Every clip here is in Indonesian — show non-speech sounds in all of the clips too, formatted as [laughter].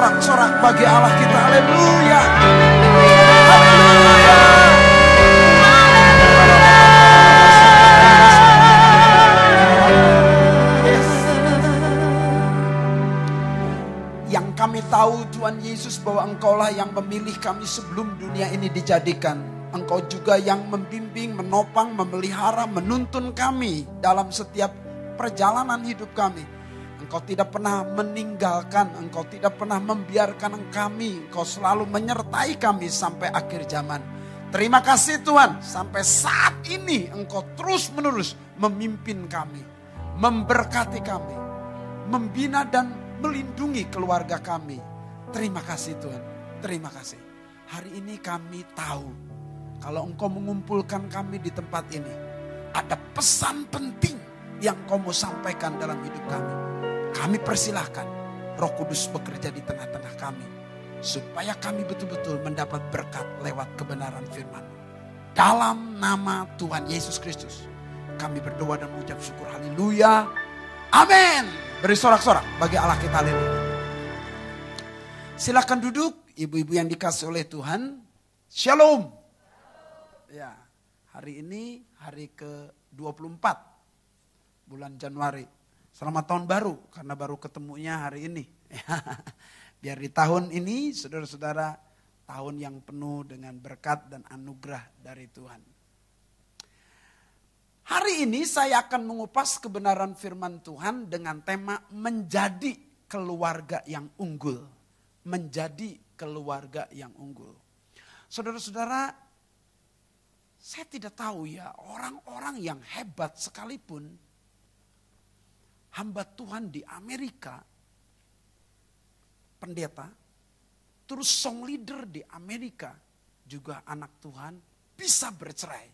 Beri sorak-sorak bagi Allah kita. Haleluya. Haleluya. Yang kami tahu Tuhan Yesus bahwa Engkaulah yang memilih kami sebelum dunia ini dijadikan. Engkau juga yang membimbing, menopang, memelihara, menuntun kami dalam setiap perjalanan hidup kami. Engkau tidak pernah meninggalkan, engkau tidak pernah membiarkan kami, engkau selalu menyertai kami sampai akhir zaman. Terima kasih Tuhan, sampai saat ini engkau terus menerus memimpin kami, memberkati kami, membina dan melindungi keluarga kami. Terima kasih Tuhan, terima kasih. Hari ini kami tahu kalau engkau mengumpulkan kami di tempat ini, ada pesan penting yang kau mau sampaikan dalam hidup kami. Kami persilahkan roh kudus bekerja di tengah-tengah kami. Supaya kami betul-betul mendapat berkat lewat kebenaran firman. Dalam nama Tuhan Yesus Kristus. Kami berdoa dan mengucap syukur. Haleluya. Amin. Beri sorak-sorak bagi Allah kita. Haleluya. Silakan duduk ibu-ibu yang dikasih oleh Tuhan. Shalom. Ya, hari ini hari ke-24 bulan Januari. Selamat tahun baru karena baru ketemunya hari ini. [laughs] Biar di tahun ini saudara-saudara tahun yang penuh dengan berkat dan anugerah dari Tuhan. Hari ini saya akan mengupas kebenaran firman Tuhan dengan tema menjadi keluarga yang unggul. Menjadi keluarga yang unggul. Saudara-saudara, saya tidak tahu ya orang-orang yang hebat sekalipun hamba Tuhan di Amerika, pendeta, terus song leader di Amerika, juga anak Tuhan bisa bercerai.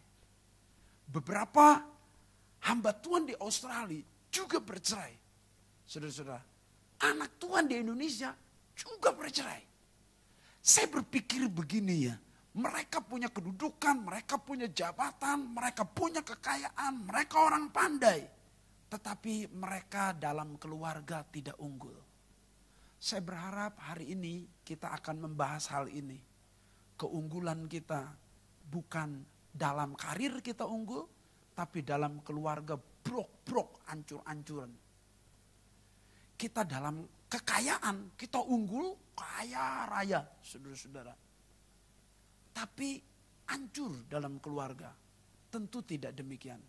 Beberapa hamba Tuhan di Australia juga bercerai. Saudara-saudara, anak Tuhan di Indonesia juga bercerai. Saya berpikir begini ya, mereka punya kedudukan, mereka punya jabatan, mereka punya kekayaan, mereka orang pandai. Tetapi mereka dalam keluarga tidak unggul. Saya berharap hari ini kita akan membahas hal ini. Keunggulan kita bukan dalam karir kita unggul, tapi dalam keluarga brok-brok ancur-ancuran. Kita dalam kekayaan, kita unggul, kaya raya, saudara-saudara. Tapi hancur dalam keluarga. Tentu tidak demikian.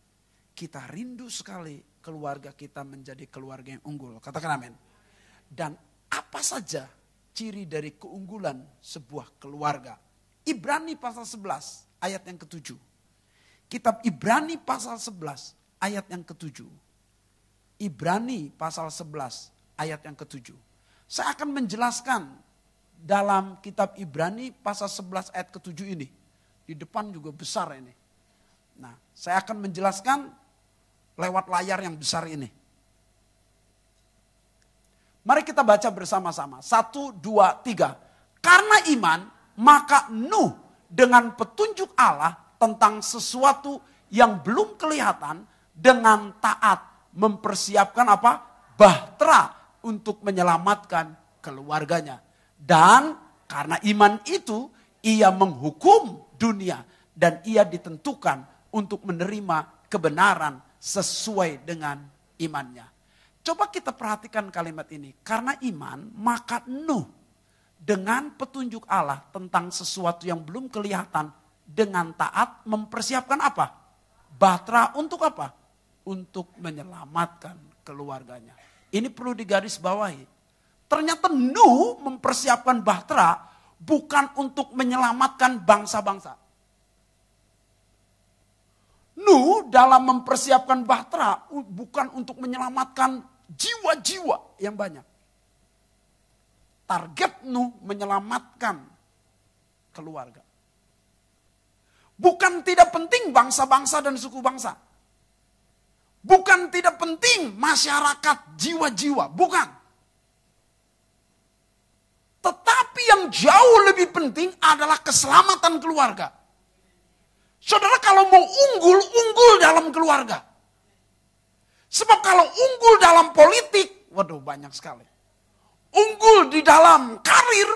Kita rindu sekali keluarga kita menjadi keluarga yang unggul. Katakan amin. Dan apa saja ciri dari keunggulan sebuah keluarga. Ibrani pasal 11 ayat yang ketujuh. Kitab Ibrani pasal 11 ayat yang ketujuh. Ibrani pasal 11 ayat yang ketujuh. Saya akan menjelaskan dalam kitab Ibrani pasal 11 ayat ketujuh ini. Di depan juga besar ini. Nah, saya akan menjelaskan lewat layar yang besar ini. Mari kita baca bersama-sama. Satu, dua, tiga. Karena iman, maka Nuh dengan petunjuk Allah tentang sesuatu yang belum kelihatan dengan taat mempersiapkan apa? Bahtera untuk menyelamatkan keluarganya. Dan karena iman itu ia menghukum dunia dan ia ditentukan untuk menerima kebenaran sesuai dengan imannya. Coba kita perhatikan kalimat ini. Karena iman maka Nuh dengan petunjuk Allah tentang sesuatu yang belum kelihatan dengan taat mempersiapkan apa? Batra untuk apa? Untuk menyelamatkan keluarganya. Ini perlu digarisbawahi. Ternyata Nuh mempersiapkan Bahtera bukan untuk menyelamatkan bangsa-bangsa. Nuh dalam mempersiapkan Bahtera bukan untuk menyelamatkan jiwa-jiwa yang banyak. Target Nuh menyelamatkan keluarga. Bukan tidak penting bangsa-bangsa dan suku bangsa. Bukan tidak penting masyarakat jiwa-jiwa, bukan. Tetapi yang jauh lebih penting adalah keselamatan keluarga. Saudara kalau mau unggul, unggul dalam keluarga. Sebab kalau unggul dalam politik, waduh banyak sekali. unggul di dalam karir,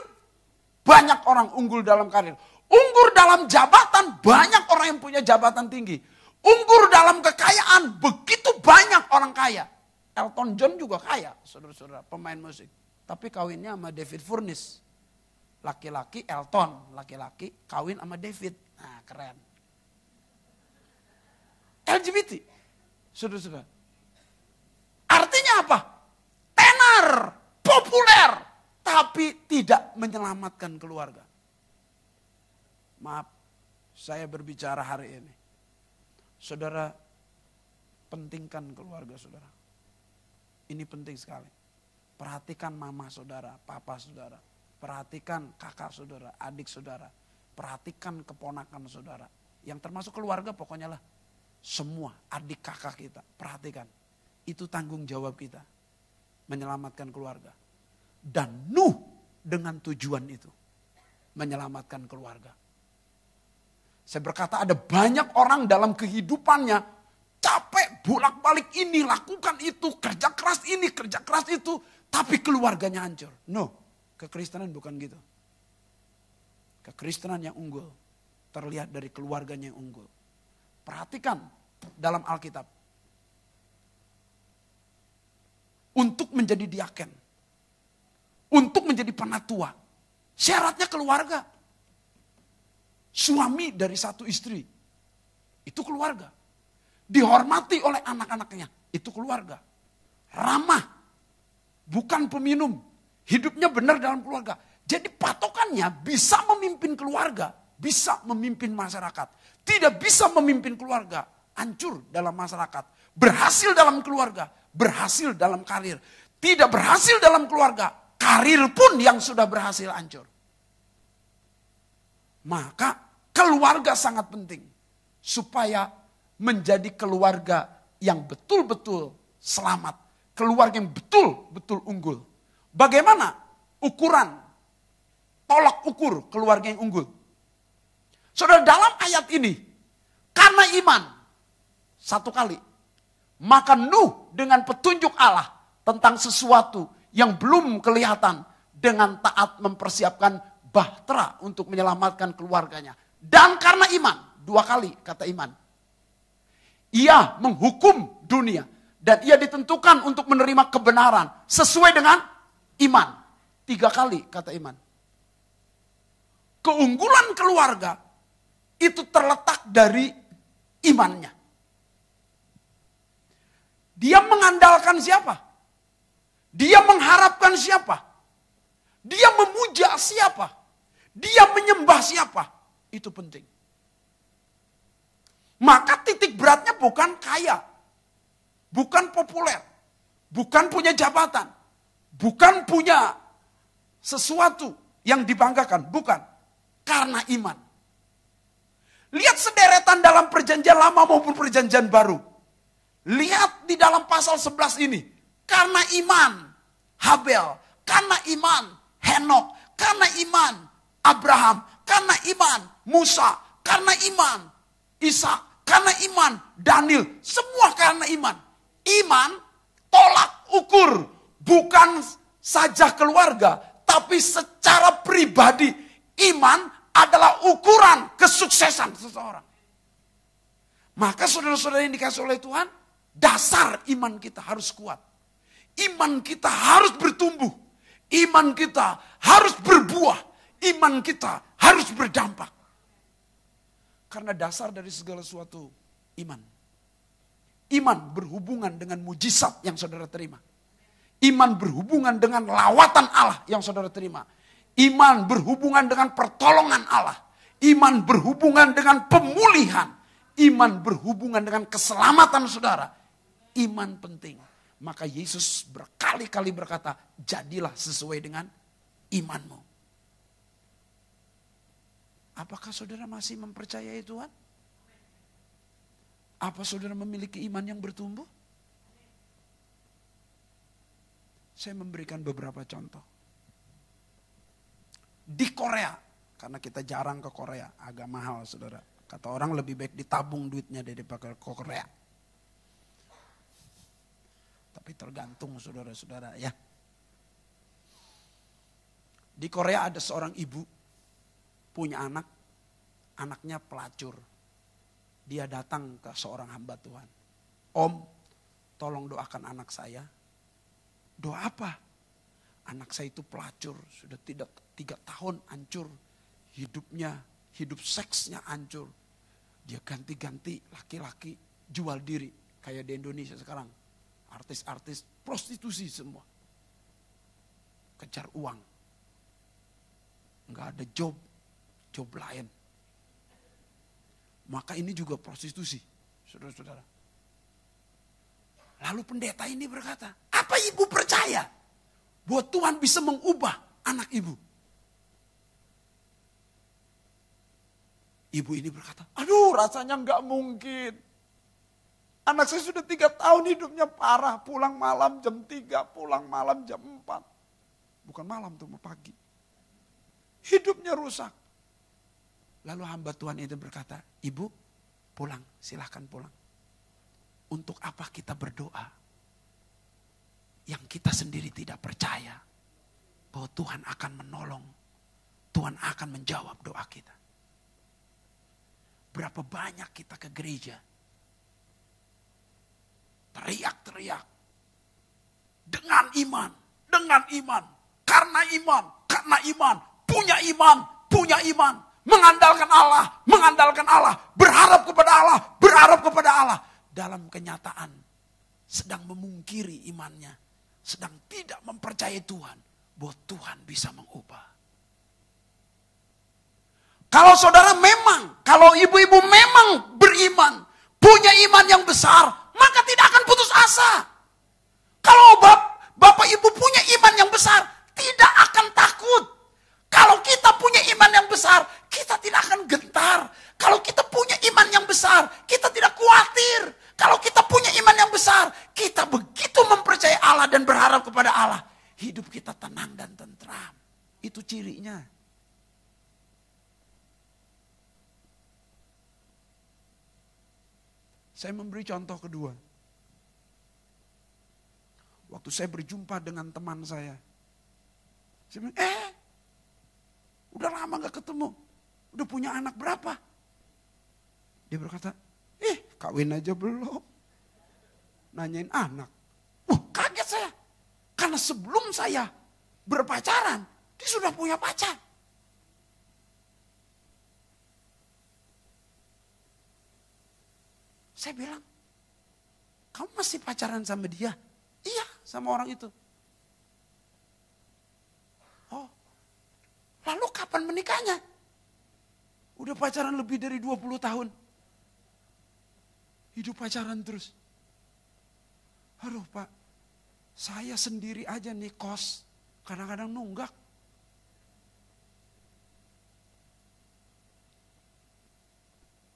banyak orang unggul dalam karir. Unggul dalam jabatan, banyak orang yang punya jabatan tinggi. Unggul dalam kekayaan, begitu banyak orang kaya. Elton John juga kaya, saudara-saudara, pemain musik. Tapi kawinnya sama David Furnish. Laki-laki Elton, laki-laki kawin sama David. Nah, keren. LGBT, saudara-saudara. Artinya apa? Tenar, populer, tapi tidak menyelamatkan keluarga. Maaf, saya berbicara hari ini. Saudara, pentingkan keluarga saudara. Ini penting sekali. Perhatikan mama saudara, papa saudara. Perhatikan kakak saudara, adik saudara. Perhatikan keponakan saudara. Yang termasuk keluarga pokoknya lah. Semua adik kakak kita, perhatikan. Itu tanggung jawab kita. Menyelamatkan keluarga. Dan Nuh dengan tujuan itu. Menyelamatkan keluarga. Saya berkata ada banyak orang dalam kehidupannya capek bolak-balik ini, lakukan itu, kerja keras ini, kerja keras itu, tapi keluarganya hancur. No, kekristenan bukan gitu. Kekristenan yang unggul terlihat dari keluarganya yang unggul. Perhatikan dalam Alkitab. Untuk menjadi diaken. Untuk menjadi penatua. Syaratnya keluarga. Suami dari satu istri. Itu keluarga. Dihormati oleh anak-anaknya. Itu keluarga. Ramah. Bukan peminum. Hidupnya benar dalam keluarga. Jadi patokannya bisa memimpin keluarga. Bisa memimpin masyarakat. Tidak bisa memimpin keluarga. Hancur dalam masyarakat. Berhasil dalam keluarga. Berhasil dalam karir. Tidak berhasil dalam keluarga. Karir pun yang sudah berhasil hancur. Maka keluarga sangat penting. Supaya menjadi keluarga yang betul-betul selamat. Keluarga yang betul-betul unggul. Bagaimana ukuran, tolak ukur keluarga yang unggul? Saudara dalam ayat ini, karena iman, satu kali, maka Nuh dengan petunjuk Allah tentang sesuatu yang belum kelihatan dengan taat mempersiapkan bahtera untuk menyelamatkan keluarganya. Dan karena iman, dua kali kata iman. Ia menghukum dunia dan ia ditentukan untuk menerima kebenaran sesuai dengan iman. Tiga kali kata iman. Keunggulan keluarga itu terletak dari imannya. Dia mengandalkan siapa? Dia mengharapkan siapa? Dia memuja siapa? Dia menyembah siapa? Itu penting. Maka titik beratnya bukan kaya. Bukan populer. Bukan punya jabatan. Bukan punya sesuatu yang dibanggakan. Bukan. Karena iman. Lihat sederetan dalam perjanjian lama maupun perjanjian baru. Lihat di dalam pasal 11 ini. Karena iman Habel. Karena iman Henok. Karena iman Abraham, karena iman, Musa, karena iman, Isa, karena iman, Daniel, semua karena iman. Iman tolak ukur, bukan saja keluarga, tapi secara pribadi iman adalah ukuran kesuksesan seseorang. Maka saudara-saudara yang dikasih oleh Tuhan, dasar iman kita harus kuat. Iman kita harus bertumbuh. Iman kita harus berbuah iman kita harus berdampak. Karena dasar dari segala sesuatu iman. Iman berhubungan dengan mujizat yang saudara terima. Iman berhubungan dengan lawatan Allah yang saudara terima. Iman berhubungan dengan pertolongan Allah. Iman berhubungan dengan pemulihan. Iman berhubungan dengan keselamatan saudara. Iman penting. Maka Yesus berkali-kali berkata, jadilah sesuai dengan imanmu. Apakah saudara masih mempercayai Tuhan? Apa saudara memiliki iman yang bertumbuh? Saya memberikan beberapa contoh. Di Korea, karena kita jarang ke Korea, agak mahal saudara. Kata orang lebih baik ditabung duitnya daripada ke Korea. Tapi tergantung saudara-saudara ya. Di Korea ada seorang ibu punya anak, anaknya pelacur. Dia datang ke seorang hamba Tuhan. Om, tolong doakan anak saya. Doa apa? Anak saya itu pelacur, sudah tidak tiga tahun hancur. Hidupnya, hidup seksnya hancur. Dia ganti-ganti laki-laki jual diri. Kayak di Indonesia sekarang. Artis-artis prostitusi semua. Kejar uang. Enggak ada job, job lain. Maka ini juga prostitusi, saudara-saudara. Lalu pendeta ini berkata, apa ibu percaya bahwa Tuhan bisa mengubah anak ibu? Ibu ini berkata, aduh rasanya nggak mungkin. Anak saya sudah tiga tahun hidupnya parah, pulang malam jam tiga, pulang malam jam empat. Bukan malam tuh, pagi. Hidupnya rusak. Lalu hamba Tuhan itu berkata, ibu pulang, silahkan pulang. Untuk apa kita berdoa? Yang kita sendiri tidak percaya bahwa Tuhan akan menolong. Tuhan akan menjawab doa kita. Berapa banyak kita ke gereja. Teriak-teriak. Dengan iman. Dengan iman. Karena iman. Karena iman. Punya iman. Punya iman. Mengandalkan Allah. Mengandalkan Allah. Berharap kepada Allah. Berharap kepada Allah. Dalam kenyataan. Sedang memungkiri imannya. Sedang tidak mempercayai Tuhan. Bahwa Tuhan bisa mengubah. Kalau saudara memang, kalau ibu-ibu memang beriman, punya iman yang besar, maka tidak akan putus asa. Kalau bap, bapak ibu punya iman yang besar, tidak akan takut. Kalau kita punya iman yang besar, kita tidak akan gentar. Kalau kita punya iman yang besar, kita tidak khawatir. Kalau kita punya iman yang besar, kita begitu mempercayai Allah dan berharap kepada Allah. Hidup kita tenang dan tentram. Itu cirinya. Saya memberi contoh kedua. Waktu saya berjumpa dengan teman saya. Saya bilang, eh, udah lama gak ketemu. Udah punya anak berapa? Dia berkata, eh kawin aja belum. Nanyain anak. Wah kaget saya. Karena sebelum saya berpacaran, dia sudah punya pacar. Saya bilang, kamu masih pacaran sama dia? Iya, sama orang itu. Oh, lalu kapan menikahnya? Udah pacaran lebih dari 20 tahun. Hidup pacaran terus. Aduh pak, saya sendiri aja nih kos. Kadang-kadang nunggak.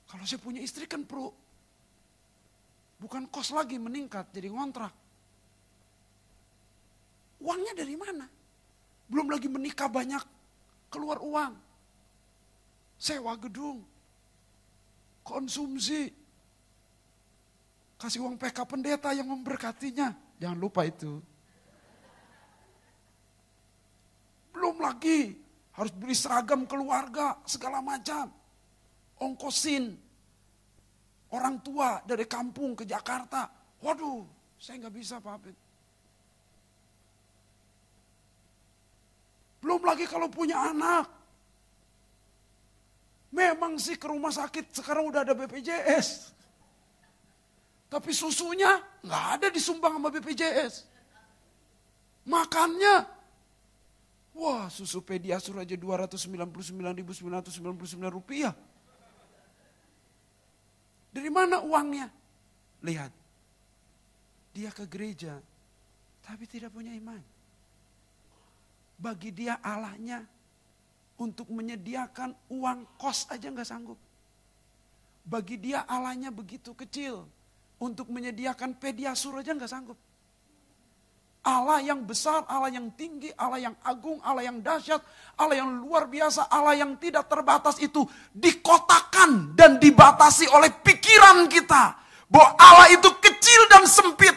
Kalau saya punya istri kan perlu Bukan kos lagi meningkat jadi ngontrak. Uangnya dari mana? Belum lagi menikah banyak keluar uang. Sewa gedung. Konsumsi. Kasih uang PK pendeta yang memberkatinya. Jangan lupa itu. Belum lagi harus beli seragam keluarga segala macam. Ongkosin Orang tua dari kampung ke Jakarta. Waduh, saya nggak bisa Pak Abid. Belum lagi kalau punya anak. Memang sih ke rumah sakit sekarang udah ada BPJS. Tapi susunya nggak ada disumbang sama BPJS. Makannya, wah susu pediasur aja 299.999 rupiah. Dari mana uangnya? Lihat. Dia ke gereja, tapi tidak punya iman. Bagi dia Allahnya untuk menyediakan uang kos aja nggak sanggup. Bagi dia Allahnya begitu kecil. Untuk menyediakan pediasur aja nggak sanggup. Allah yang besar, Allah yang tinggi, Allah yang agung, Allah yang dahsyat, Allah yang luar biasa, Allah yang tidak terbatas itu dikotakan dan dibatasi oleh pikiran kita. Bahwa Allah itu kecil dan sempit.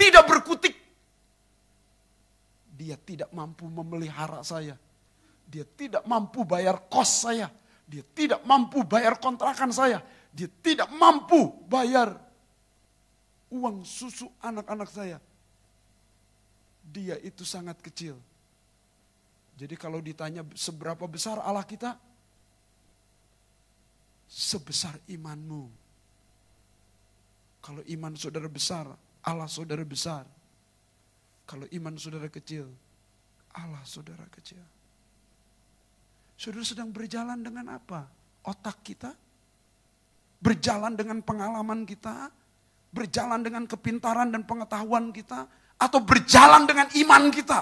Tidak berkutik. Dia tidak mampu memelihara saya. Dia tidak mampu bayar kos saya. Dia tidak mampu bayar kontrakan saya. Dia tidak mampu bayar uang susu anak-anak saya. Dia itu sangat kecil. Jadi kalau ditanya seberapa besar Allah kita, sebesar imanmu. Kalau iman saudara besar, Allah saudara besar. Kalau iman saudara kecil, Allah saudara kecil. Saudara sedang berjalan dengan apa? Otak kita? Berjalan dengan pengalaman kita? Berjalan dengan kepintaran dan pengetahuan kita? Atau berjalan dengan iman kita?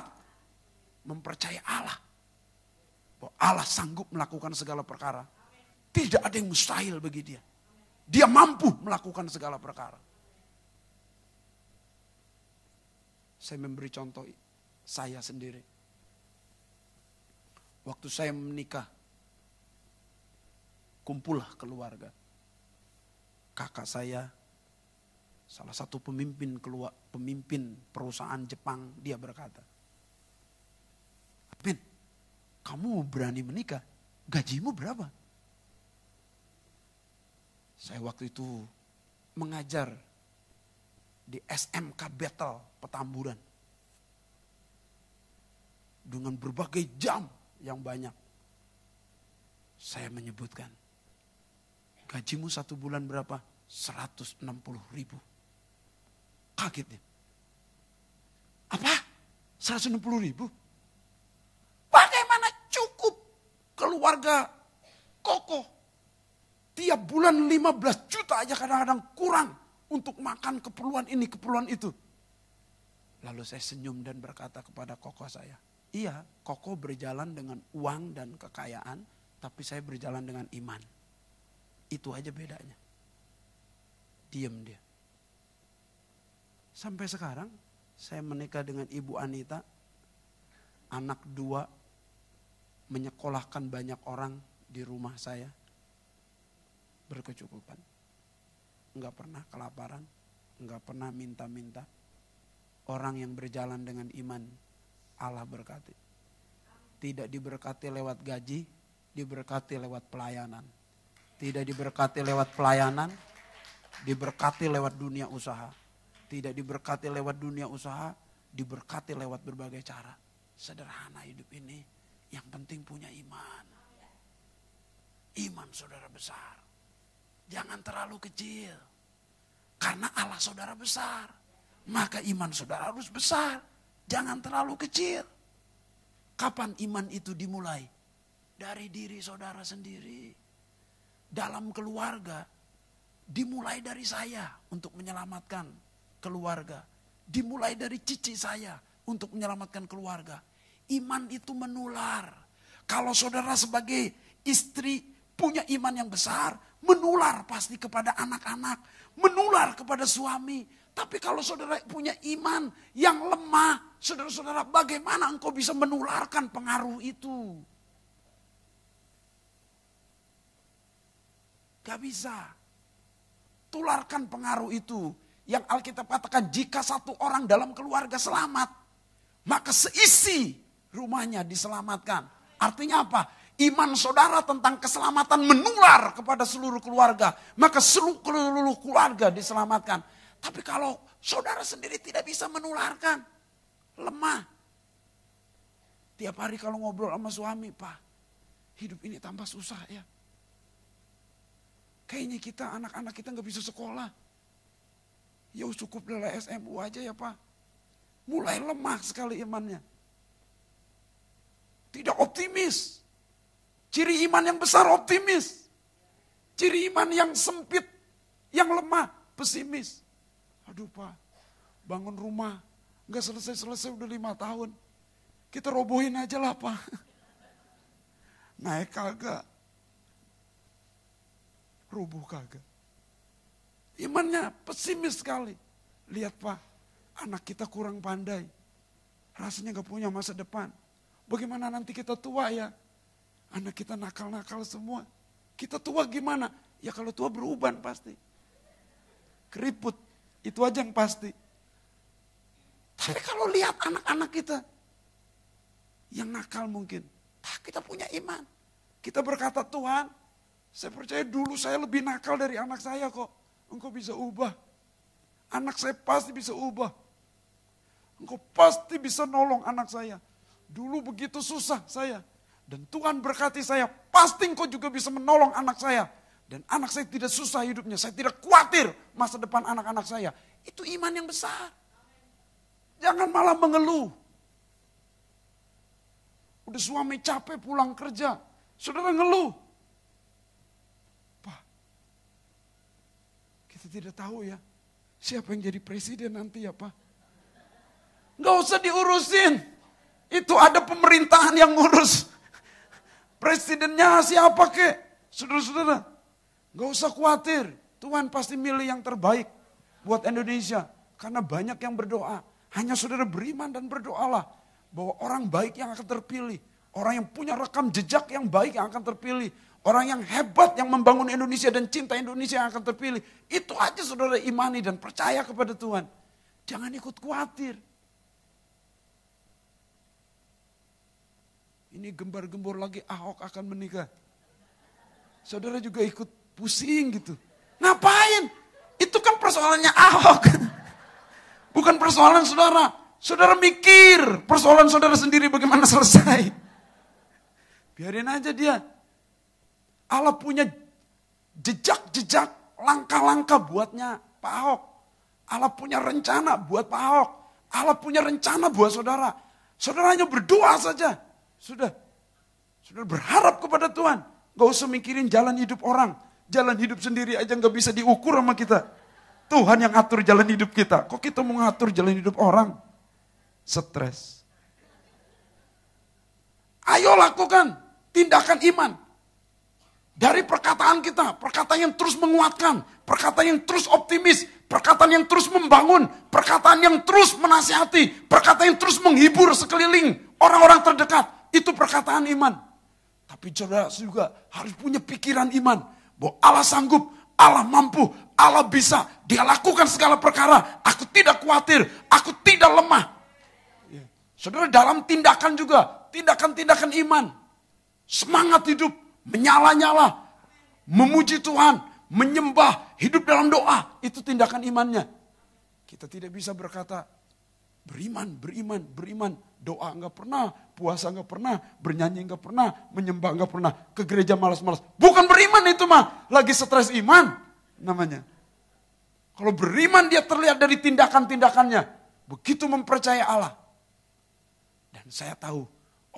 Mempercayai Allah. Bahwa Allah sanggup melakukan segala perkara. Tidak ada yang mustahil bagi dia. Dia mampu melakukan segala perkara. Saya memberi contoh saya sendiri. Waktu saya menikah, kumpullah keluarga. Kakak saya, salah satu pemimpin keluar, pemimpin perusahaan Jepang, dia berkata, Bin, kamu berani menikah, gajimu berapa? Saya waktu itu mengajar di SMK Battle Petamburan. Dengan berbagai jam yang banyak. Saya menyebutkan, gajimu satu bulan berapa? 160 ribu. Kaget dia. Apa? 160 ribu? Bagaimana cukup keluarga kokoh? Tiap bulan 15 juta aja kadang-kadang kurang untuk makan keperluan ini, keperluan itu. Lalu saya senyum dan berkata kepada kokoh saya, Iya, Koko berjalan dengan uang dan kekayaan, tapi saya berjalan dengan iman. Itu aja bedanya. Diam dia. Sampai sekarang saya menikah dengan Ibu Anita, anak dua, menyekolahkan banyak orang di rumah saya, berkecukupan. Enggak pernah kelaparan, enggak pernah minta-minta. Orang yang berjalan dengan iman Allah berkati. Tidak diberkati lewat gaji, diberkati lewat pelayanan. Tidak diberkati lewat pelayanan, diberkati lewat dunia usaha. Tidak diberkati lewat dunia usaha, diberkati lewat berbagai cara. Sederhana hidup ini, yang penting punya iman. Iman saudara besar. Jangan terlalu kecil. Karena Allah saudara besar. Maka iman saudara harus besar. Jangan terlalu kecil. Kapan iman itu dimulai? Dari diri saudara sendiri. Dalam keluarga. Dimulai dari saya untuk menyelamatkan keluarga. Dimulai dari cici saya untuk menyelamatkan keluarga. Iman itu menular. Kalau saudara sebagai istri punya iman yang besar, menular pasti kepada anak-anak, menular kepada suami, tapi kalau saudara punya iman yang lemah, saudara-saudara bagaimana engkau bisa menularkan pengaruh itu? Gak bisa. Tularkan pengaruh itu. Yang Alkitab katakan jika satu orang dalam keluarga selamat, maka seisi rumahnya diselamatkan. Artinya apa? Iman saudara tentang keselamatan menular kepada seluruh keluarga. Maka seluruh keluarga diselamatkan. Tapi kalau saudara sendiri tidak bisa menularkan, lemah. Tiap hari kalau ngobrol sama suami, Pak, hidup ini tambah susah ya. Kayaknya kita, anak-anak kita nggak bisa sekolah. Ya cukup dari SMU aja ya Pak. Mulai lemah sekali imannya. Tidak optimis. Ciri iman yang besar optimis. Ciri iman yang sempit, yang lemah, pesimis. Aduh Pak, bangun rumah, nggak selesai-selesai udah lima tahun. Kita robohin aja lah Pak. [laughs] Naik kagak. Rubuh kagak. Imannya pesimis sekali. Lihat Pak, anak kita kurang pandai. Rasanya gak punya masa depan. Bagaimana nanti kita tua ya? Anak kita nakal-nakal semua. Kita tua gimana? Ya kalau tua beruban pasti. Keriput itu aja yang pasti. Tapi kalau lihat anak-anak kita, yang nakal mungkin. Nah, kita punya iman. Kita berkata Tuhan, saya percaya dulu saya lebih nakal dari anak saya kok. Engkau bisa ubah. Anak saya pasti bisa ubah. Engkau pasti bisa nolong anak saya. Dulu begitu susah saya. Dan Tuhan berkati saya, pasti engkau juga bisa menolong anak saya. Dan anak saya tidak susah hidupnya, saya tidak khawatir masa depan anak-anak saya. Itu iman yang besar. Jangan malah mengeluh. Udah suami capek pulang kerja, saudara ngeluh. Tidak tahu ya, siapa yang jadi presiden nanti ya Pak. Gak usah diurusin. Itu ada pemerintahan yang ngurus. Presidennya siapa ke? Saudara-saudara, gak usah khawatir. Tuhan pasti milih yang terbaik buat Indonesia. Karena banyak yang berdoa. Hanya saudara beriman dan berdoalah. Bahwa orang baik yang akan terpilih. Orang yang punya rekam jejak yang baik yang akan terpilih. Orang yang hebat yang membangun Indonesia dan cinta Indonesia yang akan terpilih. Itu aja saudara imani dan percaya kepada Tuhan. Jangan ikut khawatir. Ini gembar-gembor lagi Ahok akan menikah. Saudara juga ikut pusing gitu. Ngapain? Itu kan persoalannya Ahok. [laughs] Bukan persoalan saudara. Saudara mikir persoalan saudara sendiri bagaimana selesai. Biarin aja dia. Allah punya jejak-jejak langkah-langkah buatnya Pak Ahok. Allah punya rencana buat Pak Ahok. Allah punya rencana buat saudara. Saudara hanya berdoa saja. Sudah. Sudah berharap kepada Tuhan. Gak usah mikirin jalan hidup orang. Jalan hidup sendiri aja gak bisa diukur sama kita. Tuhan yang atur jalan hidup kita. Kok kita mau ngatur jalan hidup orang? Stres. Ayo lakukan tindakan iman. Dari perkataan kita, perkataan yang terus menguatkan, perkataan yang terus optimis, perkataan yang terus membangun, perkataan yang terus menasihati, perkataan yang terus menghibur sekeliling orang-orang terdekat. Itu perkataan iman. Tapi saudara juga harus punya pikiran iman. Bahwa Allah sanggup, Allah mampu, Allah bisa. Dia lakukan segala perkara. Aku tidak khawatir, aku tidak lemah. Ya. Saudara dalam tindakan juga, tindakan-tindakan iman. Semangat hidup, menyala-nyala, memuji Tuhan, menyembah, hidup dalam doa. Itu tindakan imannya. Kita tidak bisa berkata, beriman, beriman, beriman. Doa enggak pernah, puasa enggak pernah, bernyanyi enggak pernah, menyembah enggak pernah, ke gereja malas-malas. Bukan beriman itu mah, lagi stres iman namanya. Kalau beriman dia terlihat dari tindakan-tindakannya, begitu mempercaya Allah. Dan saya tahu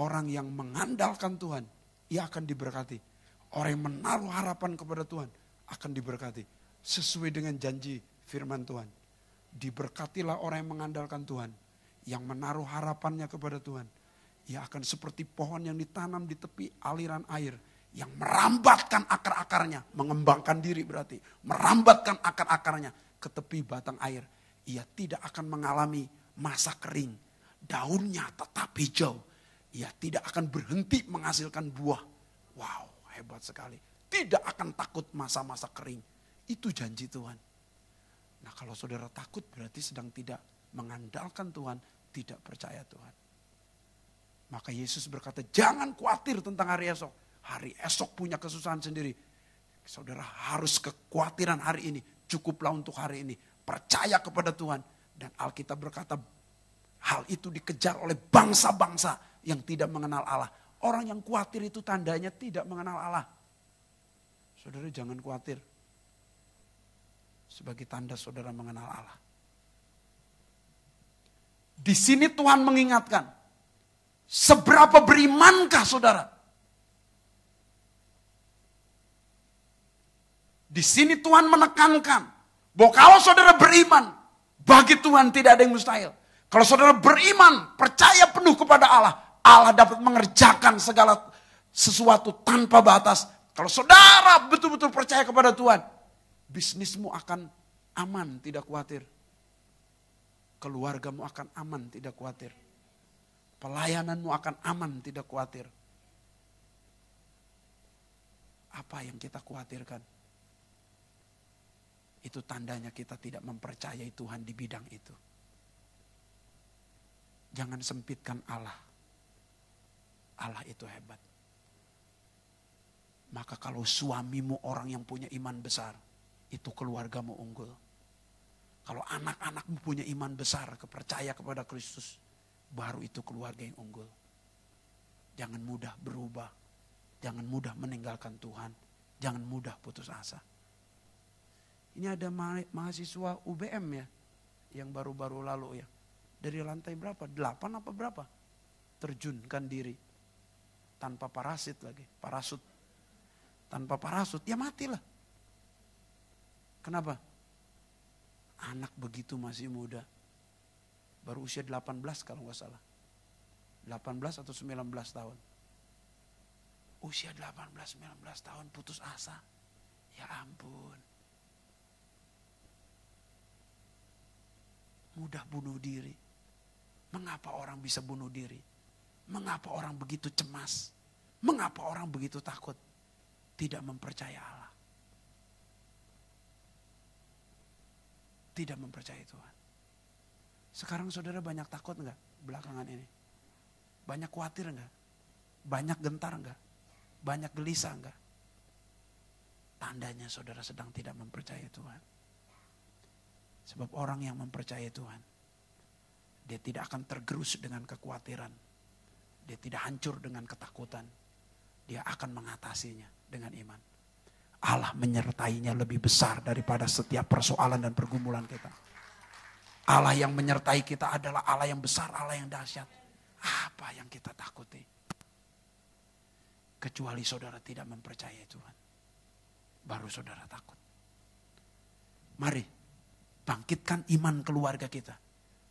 orang yang mengandalkan Tuhan, ia akan diberkati. Orang yang menaruh harapan kepada Tuhan akan diberkati. Sesuai dengan janji firman Tuhan. Diberkatilah orang yang mengandalkan Tuhan yang menaruh harapannya kepada Tuhan, ia akan seperti pohon yang ditanam di tepi aliran air yang merambatkan akar-akarnya, mengembangkan diri berarti, merambatkan akar-akarnya ke tepi batang air. Ia tidak akan mengalami masa kering, daunnya tetap hijau. Ia tidak akan berhenti menghasilkan buah. Wow, hebat sekali. Tidak akan takut masa-masa kering. Itu janji Tuhan. Nah kalau saudara takut berarti sedang tidak mengandalkan Tuhan, tidak percaya Tuhan. Maka Yesus berkata, jangan khawatir tentang hari esok. Hari esok punya kesusahan sendiri. Saudara harus kekhawatiran hari ini. Cukuplah untuk hari ini. Percaya kepada Tuhan. Dan Alkitab berkata, hal itu dikejar oleh bangsa-bangsa yang tidak mengenal Allah. Orang yang khawatir itu tandanya tidak mengenal Allah. Saudara jangan khawatir. Sebagai tanda saudara mengenal Allah. Di sini Tuhan mengingatkan, seberapa berimankah saudara? Di sini Tuhan menekankan bahwa kalau saudara beriman, bagi Tuhan tidak ada yang mustahil. Kalau saudara beriman, percaya penuh kepada Allah, Allah dapat mengerjakan segala sesuatu tanpa batas. Kalau saudara betul-betul percaya kepada Tuhan, bisnismu akan aman, tidak khawatir. Keluargamu akan aman, tidak khawatir. Pelayananmu akan aman, tidak khawatir. Apa yang kita khawatirkan? Itu tandanya kita tidak mempercayai Tuhan di bidang itu. Jangan sempitkan Allah. Allah itu hebat. Maka kalau suamimu orang yang punya iman besar, itu keluargamu unggul. Kalau anak-anakmu punya iman besar, kepercaya kepada Kristus, baru itu keluarga yang unggul. Jangan mudah berubah, jangan mudah meninggalkan Tuhan, jangan mudah putus asa. Ini ada mahasiswa UBM ya, yang baru-baru lalu ya. Dari lantai berapa? Delapan apa berapa? Terjunkan diri. Tanpa parasit lagi, parasut. Tanpa parasut, ya matilah. Kenapa? Anak begitu masih muda. Baru usia 18 kalau nggak salah. 18 atau 19 tahun. Usia 18-19 tahun putus asa. Ya ampun. Mudah bunuh diri. Mengapa orang bisa bunuh diri? Mengapa orang begitu cemas? Mengapa orang begitu takut? Tidak mempercaya Allah. tidak mempercayai Tuhan. Sekarang saudara banyak takut enggak belakangan ini? Banyak khawatir enggak? Banyak gentar enggak? Banyak gelisah enggak? Tandanya saudara sedang tidak mempercayai Tuhan. Sebab orang yang mempercayai Tuhan, dia tidak akan tergerus dengan kekhawatiran. Dia tidak hancur dengan ketakutan. Dia akan mengatasinya dengan iman. Allah menyertainya lebih besar daripada setiap persoalan dan pergumulan kita. Allah yang menyertai kita adalah Allah yang besar, Allah yang dahsyat. Apa yang kita takuti? Kecuali saudara tidak mempercayai Tuhan. Baru saudara takut. Mari bangkitkan iman keluarga kita.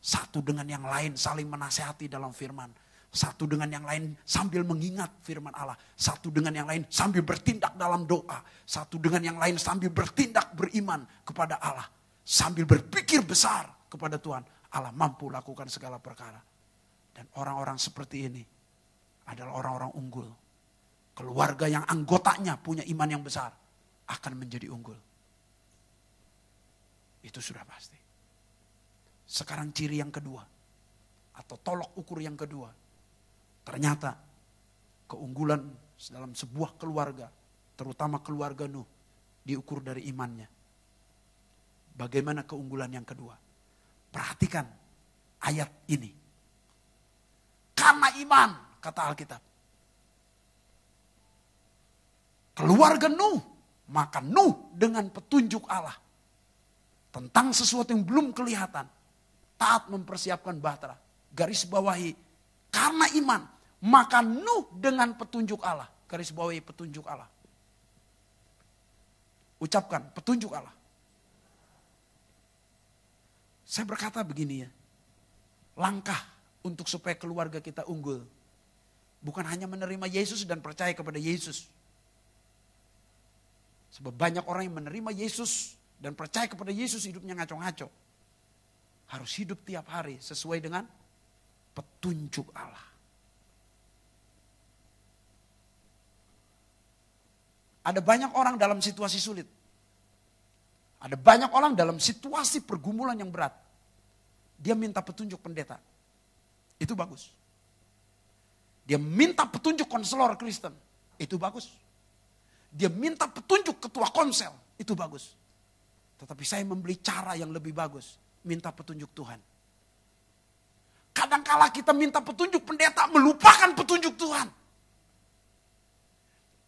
Satu dengan yang lain saling menasehati dalam firman satu dengan yang lain sambil mengingat firman Allah. Satu dengan yang lain sambil bertindak dalam doa. Satu dengan yang lain sambil bertindak beriman kepada Allah. Sambil berpikir besar kepada Tuhan. Allah mampu lakukan segala perkara. Dan orang-orang seperti ini adalah orang-orang unggul. Keluarga yang anggotanya punya iman yang besar akan menjadi unggul. Itu sudah pasti. Sekarang ciri yang kedua atau tolok ukur yang kedua Ternyata keunggulan dalam sebuah keluarga, terutama keluarga Nuh, diukur dari imannya. Bagaimana keunggulan yang kedua? Perhatikan ayat ini. Karena iman, kata Alkitab. Keluarga Nuh, maka Nuh dengan petunjuk Allah. Tentang sesuatu yang belum kelihatan. Taat mempersiapkan bahtera. Garis bawahi, karena iman maka Nuh dengan petunjuk Allah. Garis bawahi petunjuk Allah. Ucapkan petunjuk Allah. Saya berkata begini ya. Langkah untuk supaya keluarga kita unggul. Bukan hanya menerima Yesus dan percaya kepada Yesus. Sebab banyak orang yang menerima Yesus dan percaya kepada Yesus hidupnya ngaco-ngaco. Harus hidup tiap hari sesuai dengan petunjuk Allah. Ada banyak orang dalam situasi sulit. Ada banyak orang dalam situasi pergumulan yang berat. Dia minta petunjuk pendeta. Itu bagus. Dia minta petunjuk konselor Kristen. Itu bagus. Dia minta petunjuk ketua konsel. Itu bagus. Tetapi saya membeli cara yang lebih bagus. Minta petunjuk Tuhan. Kadangkala kita minta petunjuk pendeta melupakan petunjuk Tuhan.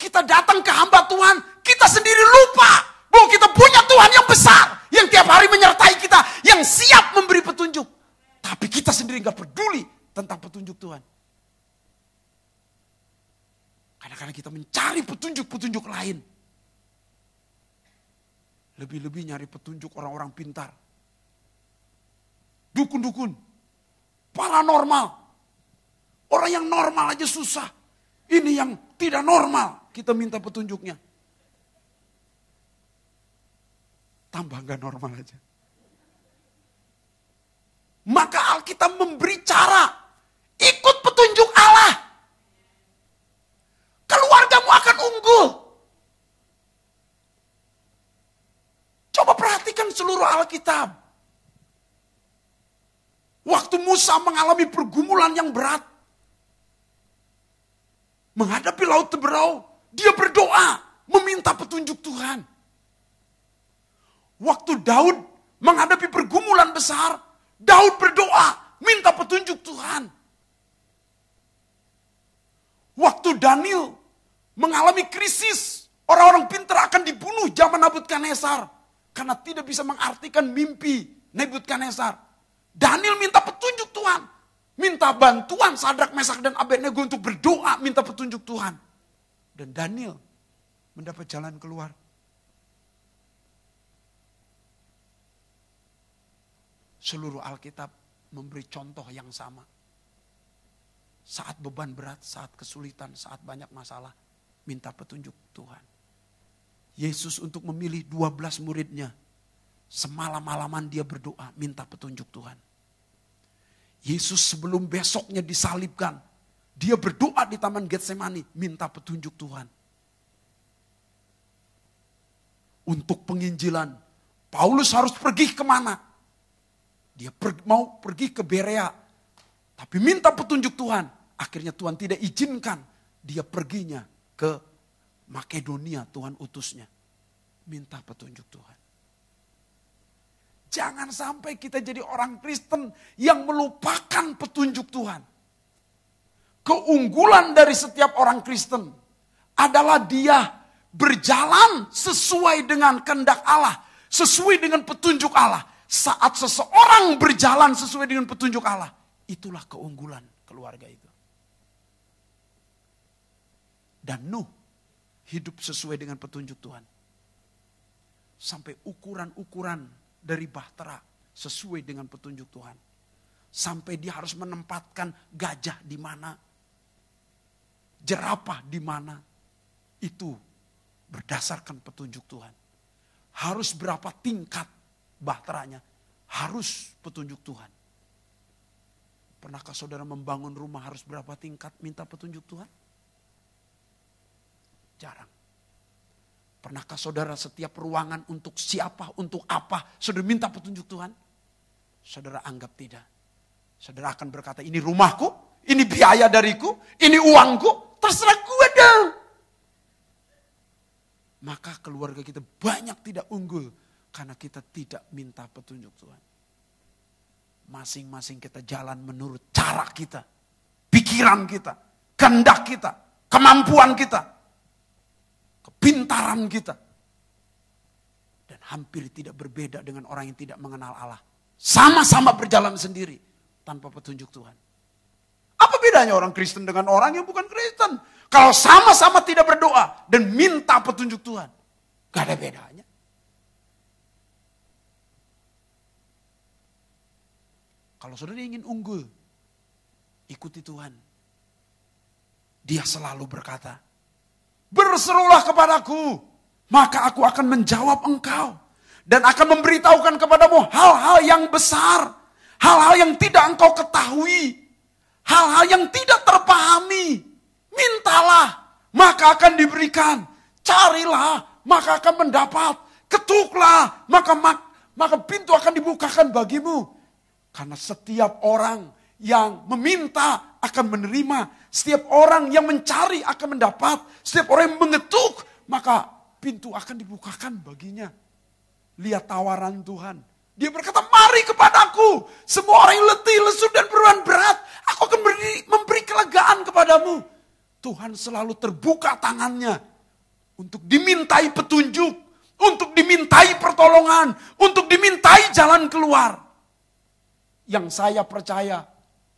Kita datang ke hamba Tuhan, kita sendiri lupa bahwa kita punya Tuhan yang besar, yang tiap hari menyertai kita, yang siap memberi petunjuk. Tapi kita sendiri nggak peduli tentang petunjuk Tuhan. Kadang-kadang kita mencari petunjuk-petunjuk lain. Lebih-lebih nyari petunjuk orang-orang pintar. Dukun-dukun. Paranormal. Orang yang normal aja susah. Ini yang tidak normal kita minta petunjuknya. Tambah nggak normal aja. Maka Alkitab memberi cara. Ikut petunjuk Allah. Keluargamu akan unggul. Coba perhatikan seluruh Alkitab. Waktu Musa mengalami pergumulan yang berat. menghadapi laut teberau, dia berdoa, meminta petunjuk Tuhan. Waktu Daud menghadapi pergumulan besar, Daud berdoa, minta petunjuk Tuhan. Waktu Daniel mengalami krisis, orang-orang pintar akan dibunuh zaman Nabukadnezar karena tidak bisa mengartikan mimpi Nebukadnezar. Daniel minta petunjuk Tuhan, minta bantuan Sadrak, Mesak dan Abednego untuk berdoa minta petunjuk Tuhan. Dan Daniel mendapat jalan keluar. Seluruh Alkitab memberi contoh yang sama. Saat beban berat, saat kesulitan, saat banyak masalah, minta petunjuk Tuhan. Yesus untuk memilih 12 muridnya, semalam-malaman dia berdoa, minta petunjuk Tuhan. Yesus sebelum besoknya disalibkan, dia berdoa di Taman Getsemani, minta petunjuk Tuhan. Untuk penginjilan, Paulus harus pergi ke mana? Dia per, mau pergi ke Berea. Tapi minta petunjuk Tuhan. Akhirnya Tuhan tidak izinkan dia perginya ke Makedonia Tuhan utusnya. Minta petunjuk Tuhan. Jangan sampai kita jadi orang Kristen yang melupakan petunjuk Tuhan. Keunggulan dari setiap orang Kristen adalah dia berjalan sesuai dengan kehendak Allah, sesuai dengan petunjuk Allah. Saat seseorang berjalan sesuai dengan petunjuk Allah, itulah keunggulan keluarga itu. Dan Nuh hidup sesuai dengan petunjuk Tuhan. Sampai ukuran-ukuran dari bahtera sesuai dengan petunjuk Tuhan. Sampai dia harus menempatkan gajah di mana, jerapah di mana. Itu berdasarkan petunjuk Tuhan. Harus berapa tingkat bahteranya harus petunjuk Tuhan. Pernahkah saudara membangun rumah harus berapa tingkat minta petunjuk Tuhan? Jarang. Pernahkah saudara setiap ruangan untuk siapa, untuk apa, saudara minta petunjuk Tuhan? Saudara anggap tidak. Saudara akan berkata, ini rumahku, ini biaya dariku, ini uangku, terserah gue dong. Maka keluarga kita banyak tidak unggul karena kita tidak minta petunjuk Tuhan. Masing-masing kita jalan menurut cara kita, pikiran kita, kehendak kita, kemampuan kita, kepintaran kita. Dan hampir tidak berbeda dengan orang yang tidak mengenal Allah. Sama-sama berjalan sendiri tanpa petunjuk Tuhan. Bedanya orang Kristen dengan orang yang bukan Kristen? Kalau sama-sama tidak berdoa dan minta petunjuk Tuhan. Gak ada bedanya. Kalau saudara ingin unggul, ikuti Tuhan. Dia selalu berkata, berserulah kepadaku, maka aku akan menjawab engkau. Dan akan memberitahukan kepadamu hal-hal yang besar, hal-hal yang tidak engkau ketahui, hal-hal yang tidak terpahami. Mintalah, maka akan diberikan. Carilah, maka akan mendapat. Ketuklah, maka maka pintu akan dibukakan bagimu. Karena setiap orang yang meminta akan menerima. Setiap orang yang mencari akan mendapat. Setiap orang yang mengetuk, maka pintu akan dibukakan baginya. Lihat tawaran Tuhan. Dia berkata, mari kepadaku. Semua orang yang letih, lesu, dan beruan berat. Akan memberi, memberi kelegaan kepadamu. Tuhan selalu terbuka tangannya. Untuk dimintai petunjuk. Untuk dimintai pertolongan. Untuk dimintai jalan keluar yang saya percaya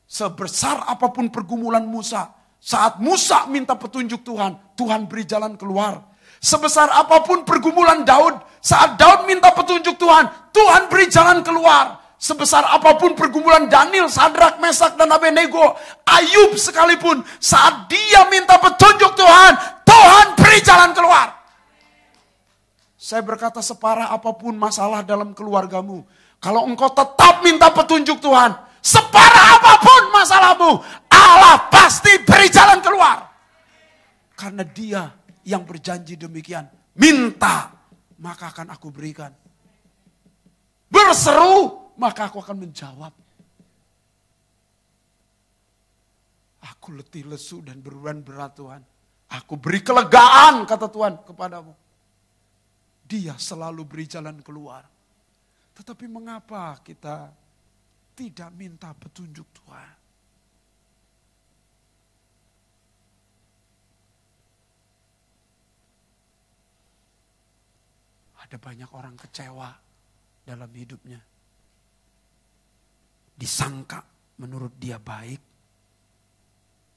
sebesar apa pun pergumulan Musa, saat Musa minta petunjuk Tuhan, Tuhan beri jalan keluar. Sebesar apa pun pergumulan Daud, saat Daud minta petunjuk Tuhan, Tuhan beri jalan keluar. Sebesar apa pun pergumulan Daniel, Sadrak, Mesak, dan Abednego, Ayub sekalipun, saat dia minta petunjuk Tuhan, Tuhan beri jalan keluar. Saya berkata separah apa pun masalah dalam keluargamu, kalau engkau tetap minta petunjuk Tuhan, separah apa pun masalahmu, Allah pasti beri jalan keluar. Karena dia yang berjanji demikian. Minta, maka akan aku berikan. Berseru, maka aku akan menjawab. Aku letih lesu dan beruan berat Tuhan. Aku beri kelegaan kata Tuhan kepadamu. Dia selalu beri jalan keluar. Tetapi mengapa kita tidak minta petunjuk Tuhan? Ada banyak orang kecewa dalam hidupnya. Disangka menurut dia baik.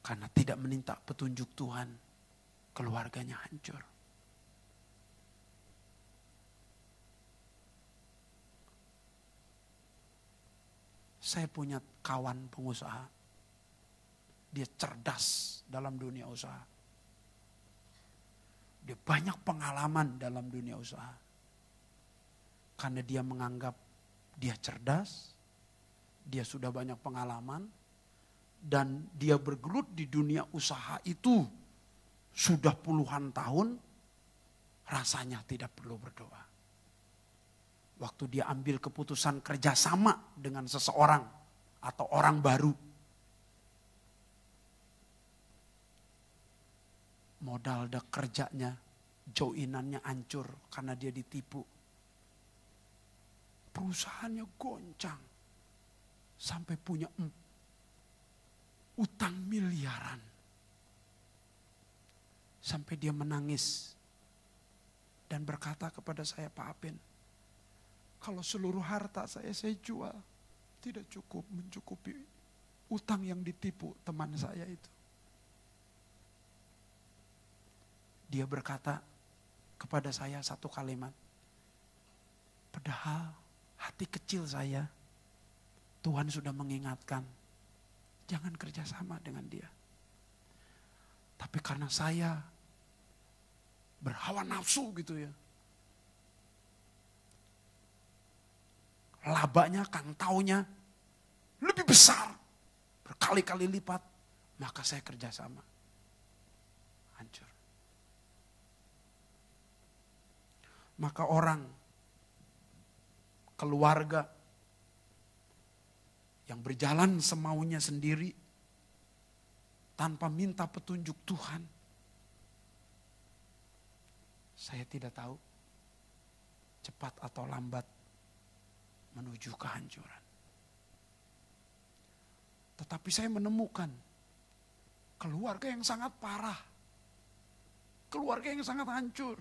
Karena tidak meminta petunjuk Tuhan. Keluarganya hancur. Saya punya kawan pengusaha. Dia cerdas dalam dunia usaha. Dia banyak pengalaman dalam dunia usaha. Karena dia menganggap dia cerdas, dia sudah banyak pengalaman, dan dia bergelut di dunia usaha itu sudah puluhan tahun, rasanya tidak perlu berdoa waktu dia ambil keputusan kerjasama dengan seseorang atau orang baru. Modal dak kerjanya, joinannya hancur karena dia ditipu. Perusahaannya goncang. Sampai punya utang miliaran. Sampai dia menangis dan berkata kepada saya, Pak Apin, kalau seluruh harta saya saya jual, tidak cukup mencukupi utang yang ditipu teman saya itu. Dia berkata kepada saya satu kalimat. Padahal hati kecil saya, Tuhan sudah mengingatkan, jangan kerjasama dengan dia. Tapi karena saya berhawa nafsu gitu ya, labanya, kantaunya lebih besar. Berkali-kali lipat. Maka saya kerjasama. Hancur. Maka orang, keluarga, yang berjalan semaunya sendiri, tanpa minta petunjuk Tuhan, saya tidak tahu cepat atau lambat menuju kehancuran. Tetapi saya menemukan keluarga yang sangat parah. Keluarga yang sangat hancur.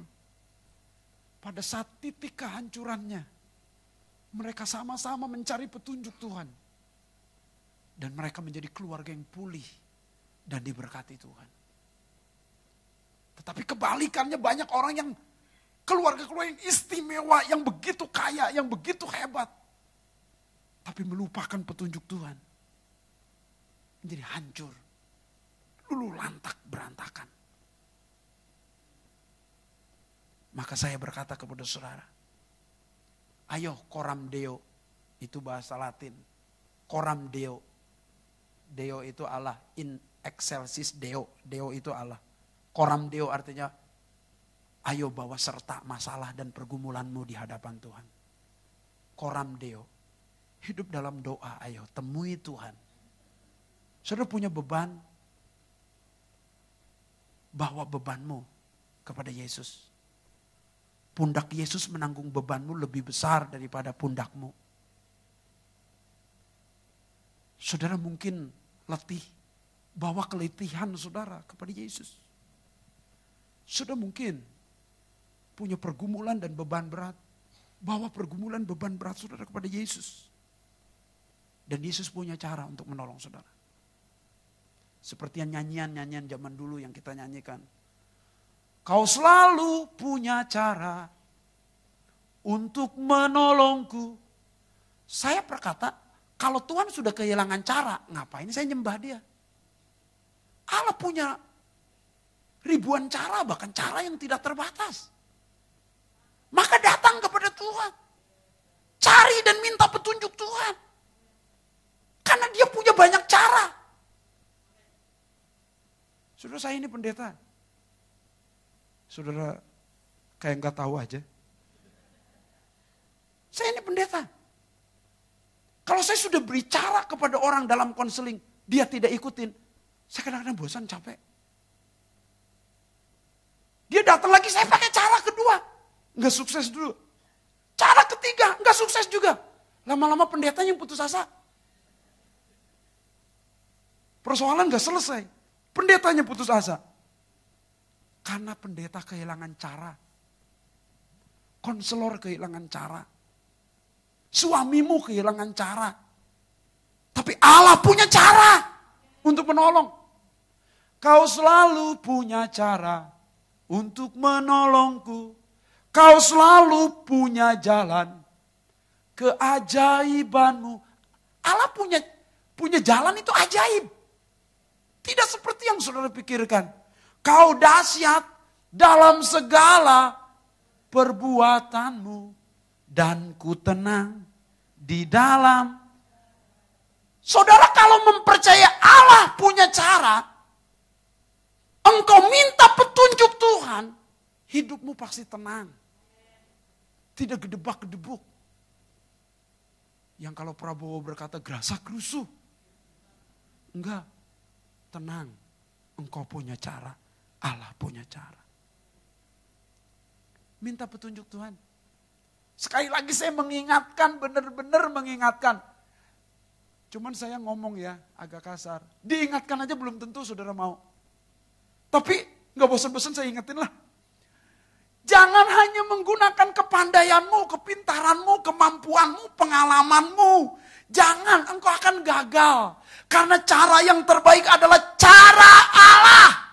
Pada saat titik kehancurannya, mereka sama-sama mencari petunjuk Tuhan. Dan mereka menjadi keluarga yang pulih dan diberkati Tuhan. Tetapi kebalikannya banyak orang yang keluarga-keluarga yang istimewa, yang begitu kaya, yang begitu hebat tapi melupakan petunjuk Tuhan. Menjadi hancur. Lulu lantak berantakan. Maka saya berkata kepada saudara, ayo koram deo, itu bahasa latin. Koram deo. Deo itu Allah, in excelsis deo, deo itu Allah. Koram deo artinya, ayo bawa serta masalah dan pergumulanmu di hadapan Tuhan. Koram deo, Hidup dalam doa, ayo temui Tuhan. Saudara punya beban, bawa bebanmu kepada Yesus. Pundak Yesus menanggung bebanmu lebih besar daripada pundakmu. Saudara mungkin letih, bawa keletihan saudara kepada Yesus. Saudara mungkin punya pergumulan dan beban berat, bawa pergumulan beban berat saudara kepada Yesus. Dan Yesus punya cara untuk menolong saudara. Seperti nyanyian-nyanyian zaman dulu yang kita nyanyikan. Kau selalu punya cara untuk menolongku. Saya berkata, kalau Tuhan sudah kehilangan cara, ngapain saya nyembah dia? Allah punya ribuan cara, bahkan cara yang tidak terbatas. Maka datang kepada Tuhan. Cari dan minta petunjuk Tuhan. Karena dia punya banyak cara. Saudara saya ini pendeta. Saudara kayak nggak tahu aja. Saya ini pendeta. Kalau saya sudah berbicara kepada orang dalam konseling, dia tidak ikutin. Saya kadang-kadang bosan, capek. Dia datang lagi, saya pakai cara kedua. Nggak sukses dulu. Cara ketiga, nggak sukses juga. Lama-lama pendetanya yang putus asa. Persoalan nggak selesai. Pendetanya putus asa. Karena pendeta kehilangan cara. Konselor kehilangan cara. Suamimu kehilangan cara. Tapi Allah punya cara untuk menolong. Kau selalu punya cara untuk menolongku. Kau selalu punya jalan keajaibanmu. Allah punya punya jalan itu ajaib. Tidak seperti yang saudara pikirkan. Kau dahsyat dalam segala perbuatanmu dan ku tenang di dalam. Saudara kalau mempercaya Allah punya cara, engkau minta petunjuk Tuhan, hidupmu pasti tenang. Tidak gedebak-gedebuk. Yang kalau Prabowo berkata gerasa gerusu. Enggak. Tenang. Engkau punya cara. Allah punya cara. Minta petunjuk Tuhan. Sekali lagi saya mengingatkan, benar-benar mengingatkan. Cuman saya ngomong ya, agak kasar. Diingatkan aja belum tentu saudara mau. Tapi nggak bosan-bosan saya ingetin lah. Jangan hanya menggunakan kepandaianmu, kepintaranmu, kemampuanmu, pengalamanmu. Jangan, engkau akan gagal. Karena cara yang terbaik adalah cara Allah.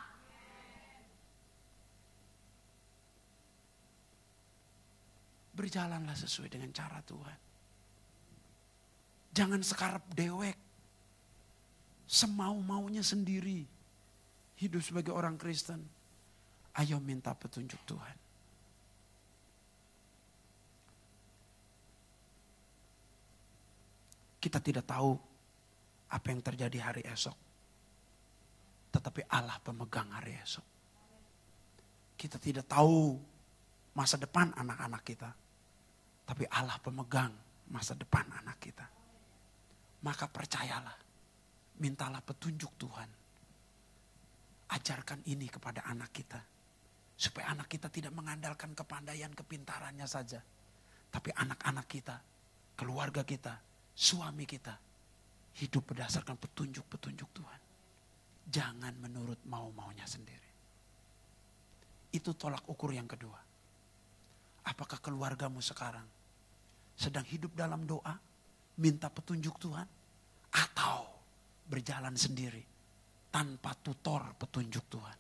Berjalanlah sesuai dengan cara Tuhan. Jangan sekarap dewek. Semau-maunya sendiri. Hidup sebagai orang Kristen. Ayo minta petunjuk Tuhan. Kita tidak tahu apa yang terjadi hari esok. Tetapi Allah pemegang hari esok. Kita tidak tahu masa depan anak-anak kita. Tapi Allah pemegang masa depan anak kita. Maka percayalah, mintalah petunjuk Tuhan. Ajarkan ini kepada anak kita. Supaya anak kita tidak mengandalkan kepandaian, kepintarannya saja. Tapi anak-anak kita, keluarga kita, suami kita hidup berdasarkan petunjuk-petunjuk Tuhan. Jangan menurut mau-maunya sendiri. Itu tolak ukur yang kedua. Apakah keluargamu sekarang sedang hidup dalam doa, minta petunjuk Tuhan, atau berjalan sendiri tanpa tutor petunjuk Tuhan?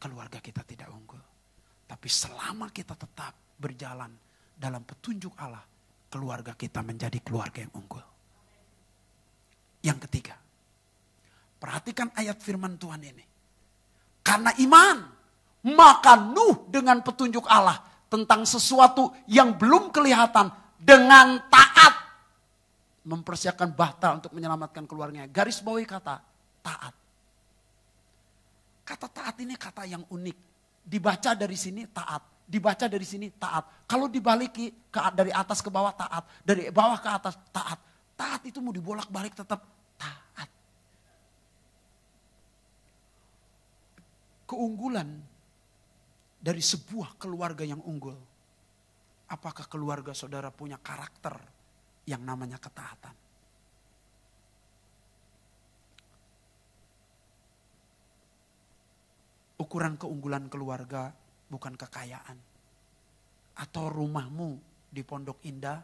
Keluarga kita tidak unggul. Tapi selama kita tetap berjalan dalam petunjuk Allah, keluarga kita menjadi keluarga yang unggul. Yang ketiga, perhatikan ayat firman Tuhan ini. Karena iman, maka Nuh dengan petunjuk Allah tentang sesuatu yang belum kelihatan dengan taat mempersiapkan bahta untuk menyelamatkan keluarganya. Garis bawahi kata taat. Kata taat ini kata yang unik. Dibaca dari sini taat dibaca dari sini taat. Kalau dibaliki ke dari atas ke bawah taat, dari bawah ke atas taat. Taat itu mau dibolak-balik tetap taat. Keunggulan dari sebuah keluarga yang unggul. Apakah keluarga saudara punya karakter yang namanya ketaatan? Ukuran keunggulan keluarga bukan kekayaan. Atau rumahmu di Pondok Indah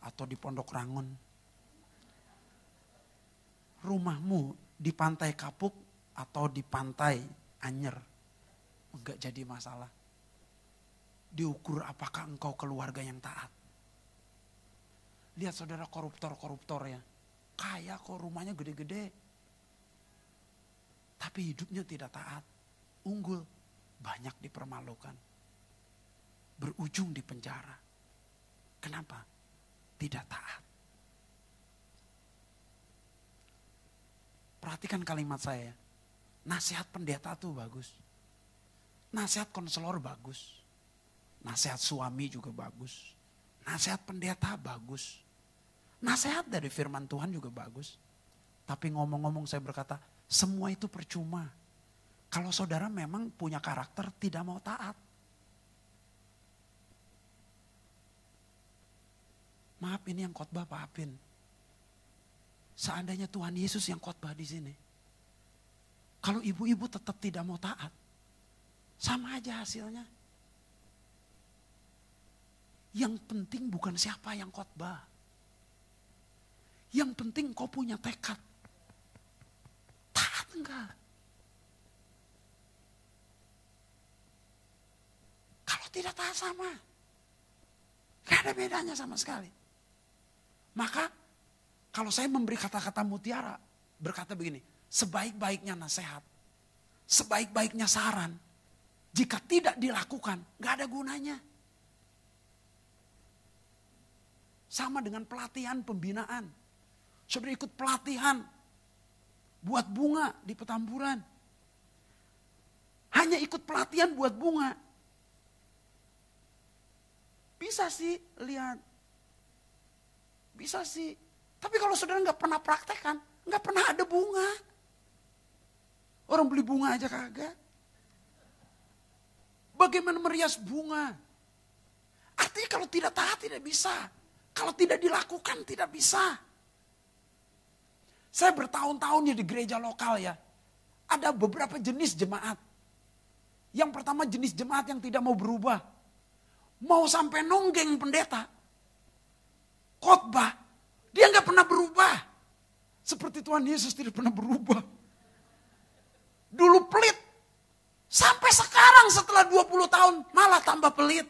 atau di Pondok Rangun. Rumahmu di Pantai Kapuk atau di Pantai Anyer. Enggak jadi masalah. Diukur apakah engkau keluarga yang taat. Lihat saudara koruptor-koruptor ya. Kaya kok rumahnya gede-gede. Tapi hidupnya tidak taat. Unggul banyak dipermalukan. Berujung di penjara. Kenapa? Tidak taat. Perhatikan kalimat saya. Nasihat pendeta tuh bagus. Nasihat konselor bagus. Nasihat suami juga bagus. Nasihat pendeta bagus. Nasihat dari firman Tuhan juga bagus. Tapi ngomong-ngomong saya berkata, Semua itu percuma. Kalau saudara memang punya karakter tidak mau taat. Maaf ini yang khotbah Pak Apin. Seandainya Tuhan Yesus yang khotbah di sini. Kalau ibu-ibu tetap tidak mau taat. Sama aja hasilnya. Yang penting bukan siapa yang khotbah. Yang penting kau punya tekad. Taat enggak? Kalau tidak taat sama. Gak ada bedanya sama sekali. Maka kalau saya memberi kata-kata mutiara, berkata begini, sebaik-baiknya nasihat, sebaik-baiknya saran, jika tidak dilakukan, gak ada gunanya. Sama dengan pelatihan pembinaan. Saudara ikut pelatihan buat bunga di petamburan. Hanya ikut pelatihan buat bunga. Bisa sih lihat bisa sih. Tapi kalau saudara nggak pernah praktekkan, nggak pernah ada bunga. Orang beli bunga aja kagak. Bagaimana merias bunga? Artinya kalau tidak taat tidak bisa. Kalau tidak dilakukan tidak bisa. Saya bertahun-tahun ya di gereja lokal ya. Ada beberapa jenis jemaat. Yang pertama jenis jemaat yang tidak mau berubah. Mau sampai nonggeng pendeta khotbah, dia nggak pernah berubah. Seperti Tuhan Yesus tidak pernah berubah. Dulu pelit. Sampai sekarang setelah 20 tahun malah tambah pelit.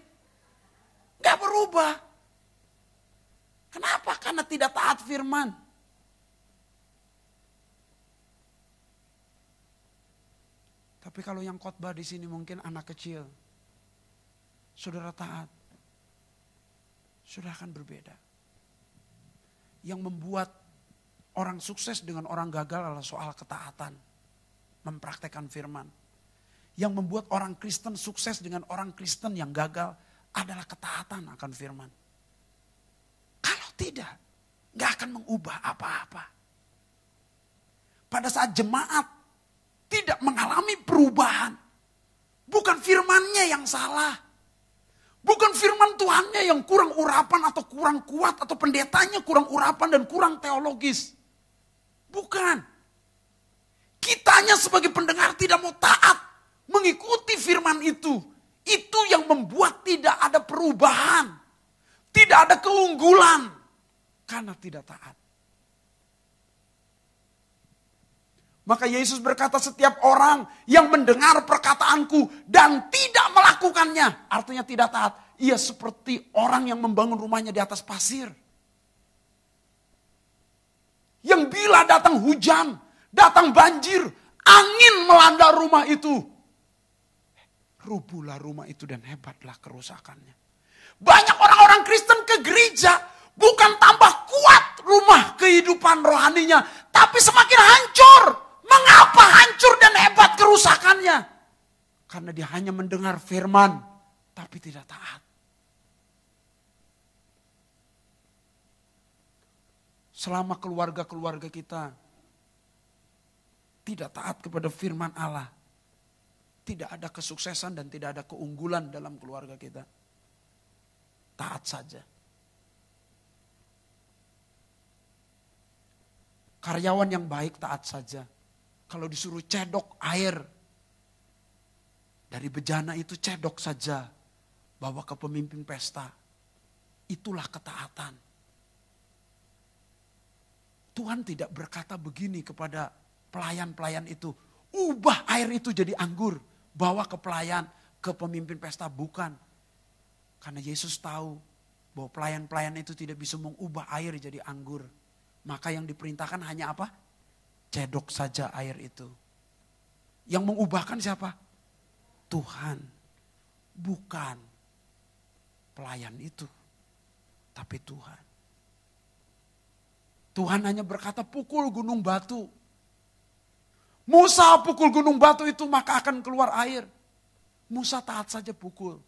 Gak berubah. Kenapa? Karena tidak taat firman. Tapi kalau yang khotbah di sini mungkin anak kecil. Saudara taat. Sudah akan berbeda yang membuat orang sukses dengan orang gagal adalah soal ketaatan. Mempraktekkan firman. Yang membuat orang Kristen sukses dengan orang Kristen yang gagal adalah ketaatan akan firman. Kalau tidak, gak akan mengubah apa-apa. Pada saat jemaat tidak mengalami perubahan, bukan firmannya yang salah, Bukan firman Tuhannya yang kurang urapan atau kurang kuat atau pendetanya kurang urapan dan kurang teologis. Bukan. Kitanya sebagai pendengar tidak mau taat mengikuti firman itu. Itu yang membuat tidak ada perubahan. Tidak ada keunggulan. Karena tidak taat. Maka Yesus berkata setiap orang yang mendengar perkataanku dan tidak melakukannya. Artinya tidak taat. Ia seperti orang yang membangun rumahnya di atas pasir. Yang bila datang hujan, datang banjir, angin melanda rumah itu. Rubuhlah rumah itu dan hebatlah kerusakannya. Banyak orang-orang Kristen ke gereja bukan tambah kuat rumah kehidupan rohaninya, tapi semakin hancur. Mengapa hancur dan hebat kerusakannya? Karena dia hanya mendengar firman, tapi tidak taat. Selama keluarga-keluarga kita tidak taat kepada firman Allah, tidak ada kesuksesan dan tidak ada keunggulan dalam keluarga kita. Taat saja. Karyawan yang baik taat saja. Kalau disuruh cedok air dari bejana itu cedok saja. Bawa ke pemimpin pesta. Itulah ketaatan. Tuhan tidak berkata begini kepada pelayan-pelayan itu. Ubah air itu jadi anggur. Bawa ke pelayan, ke pemimpin pesta. Bukan. Karena Yesus tahu bahwa pelayan-pelayan itu tidak bisa mengubah air jadi anggur. Maka yang diperintahkan hanya apa? Cedok saja air itu. Yang mengubahkan siapa? Tuhan. Bukan pelayan itu. Tapi Tuhan. Tuhan hanya berkata pukul gunung batu. Musa pukul gunung batu itu maka akan keluar air. Musa taat saja pukul.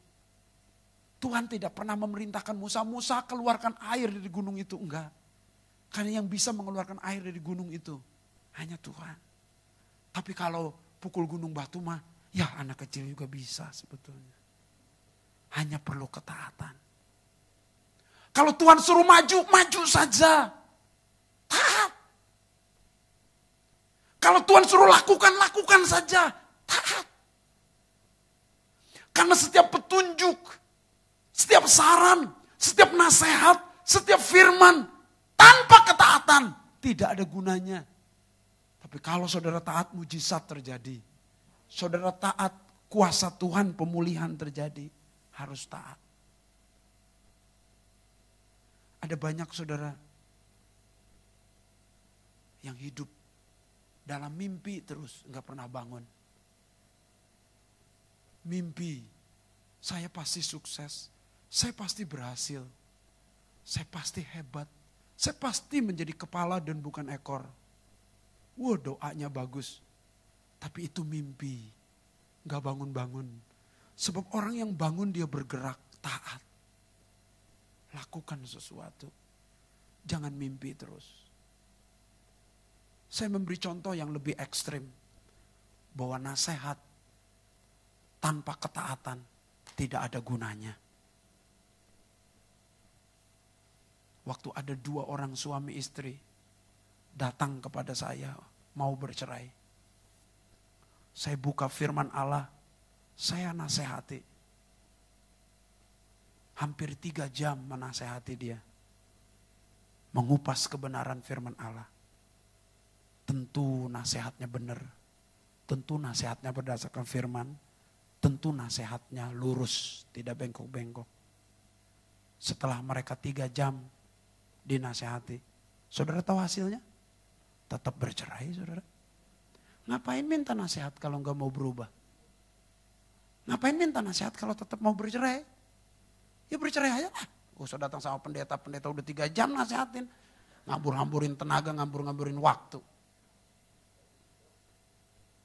Tuhan tidak pernah memerintahkan Musa, Musa keluarkan air dari gunung itu. Enggak. Karena yang bisa mengeluarkan air dari gunung itu hanya Tuhan. Tapi kalau pukul gunung batu mah, ya anak kecil juga bisa sebetulnya. Hanya perlu ketaatan. Kalau Tuhan suruh maju, maju saja. Taat. Kalau Tuhan suruh lakukan, lakukan saja. Taat. Karena setiap petunjuk, setiap saran, setiap nasihat, setiap firman, tanpa ketaatan, tidak ada gunanya. Tapi kalau saudara taat, mujizat terjadi. Saudara taat, kuasa Tuhan pemulihan terjadi. Harus taat. Ada banyak saudara yang hidup dalam mimpi terus, nggak pernah bangun. Mimpi, saya pasti sukses, saya pasti berhasil, saya pasti hebat, saya pasti menjadi kepala dan bukan ekor. Wah doanya bagus, tapi itu mimpi, nggak bangun-bangun. Sebab orang yang bangun dia bergerak, taat. Lakukan sesuatu. Jangan mimpi terus. Saya memberi contoh yang lebih ekstrim. Bahwa nasihat tanpa ketaatan tidak ada gunanya. Waktu ada dua orang suami istri datang kepada saya mau bercerai. Saya buka firman Allah, saya nasihati hampir tiga jam menasehati dia. Mengupas kebenaran firman Allah. Tentu nasihatnya benar. Tentu nasihatnya berdasarkan firman. Tentu nasihatnya lurus, tidak bengkok-bengkok. Setelah mereka tiga jam dinasehati. Saudara tahu hasilnya? Tetap bercerai saudara. Ngapain minta nasihat kalau nggak mau berubah? Ngapain minta nasihat kalau tetap mau bercerai? Ya bercerai aja lah. Usah datang sama pendeta, pendeta udah tiga jam nasihatin. Ngambur-ngamburin tenaga, ngambur-ngamburin waktu.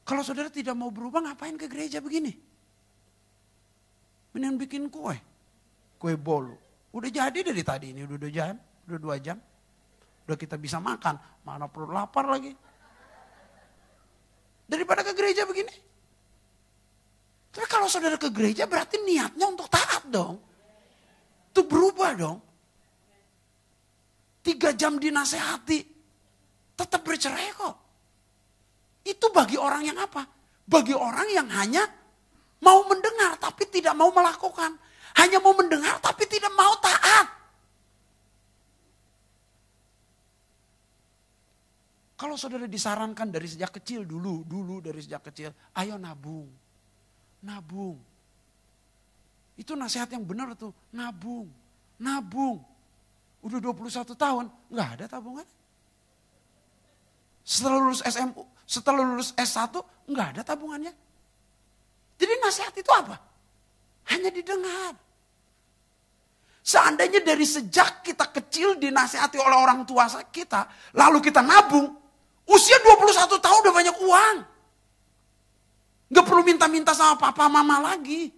Kalau saudara tidak mau berubah ngapain ke gereja begini? Mendingan bikin kue. Kue bolu. Udah jadi dari tadi ini, udah dua jam. Udah dua jam. Udah kita bisa makan. Mana perlu lapar lagi. Daripada ke gereja begini. Tapi kalau saudara ke gereja berarti niatnya untuk taat dong. Itu berubah dong. Tiga jam dinasehati. Tetap bercerai kok. Itu bagi orang yang apa? Bagi orang yang hanya mau mendengar tapi tidak mau melakukan. Hanya mau mendengar tapi tidak mau taat. Kalau saudara disarankan dari sejak kecil dulu, dulu dari sejak kecil, ayo nabung. Nabung. Itu nasihat yang benar tuh, nabung, nabung. Udah 21 tahun, nggak ada tabungan. Setelah lulus SMU, setelah lulus S1, nggak ada tabungannya. Jadi nasihat itu apa? Hanya didengar. Seandainya dari sejak kita kecil dinasihati oleh orang tua kita, lalu kita nabung, usia 21 tahun udah banyak uang. Gak perlu minta-minta sama papa mama lagi.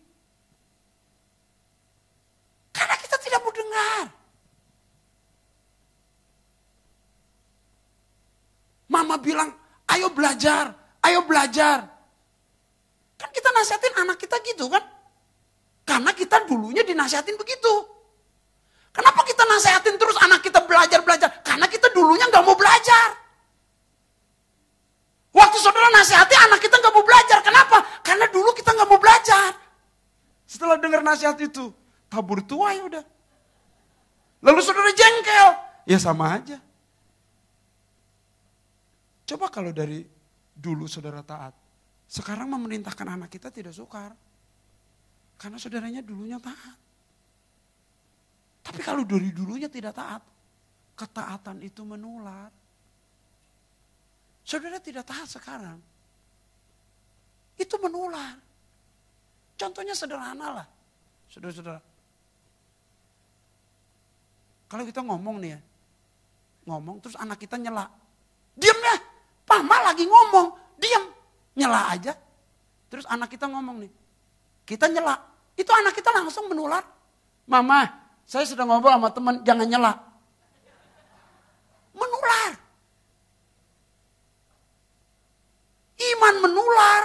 Karena kita tidak mau dengar. Mama bilang, ayo belajar, ayo belajar. Kan kita nasihatin anak kita gitu kan. Karena kita dulunya dinasihatin begitu. Kenapa kita nasihatin terus anak kita belajar-belajar? Karena kita dulunya nggak mau belajar. Waktu saudara nasihati anak kita nggak mau belajar. Kenapa? Karena dulu kita nggak mau belajar. Setelah dengar nasihat itu, tabur tua ya udah. Lalu saudara jengkel, ya sama aja. Coba kalau dari dulu saudara taat, sekarang memerintahkan anak kita tidak sukar. Karena saudaranya dulunya taat. Tapi kalau dari dulunya tidak taat, ketaatan itu menular. Saudara tidak taat sekarang. Itu menular. Contohnya sederhana lah. Saudara-saudara, kalau kita ngomong nih ya, ngomong terus anak kita nyela. Diam ya, Mama lagi ngomong, diam, nyela aja. Terus anak kita ngomong nih, kita nyela. Itu anak kita langsung menular. Mama, saya sedang ngobrol sama teman, jangan nyela. Menular. iman menular.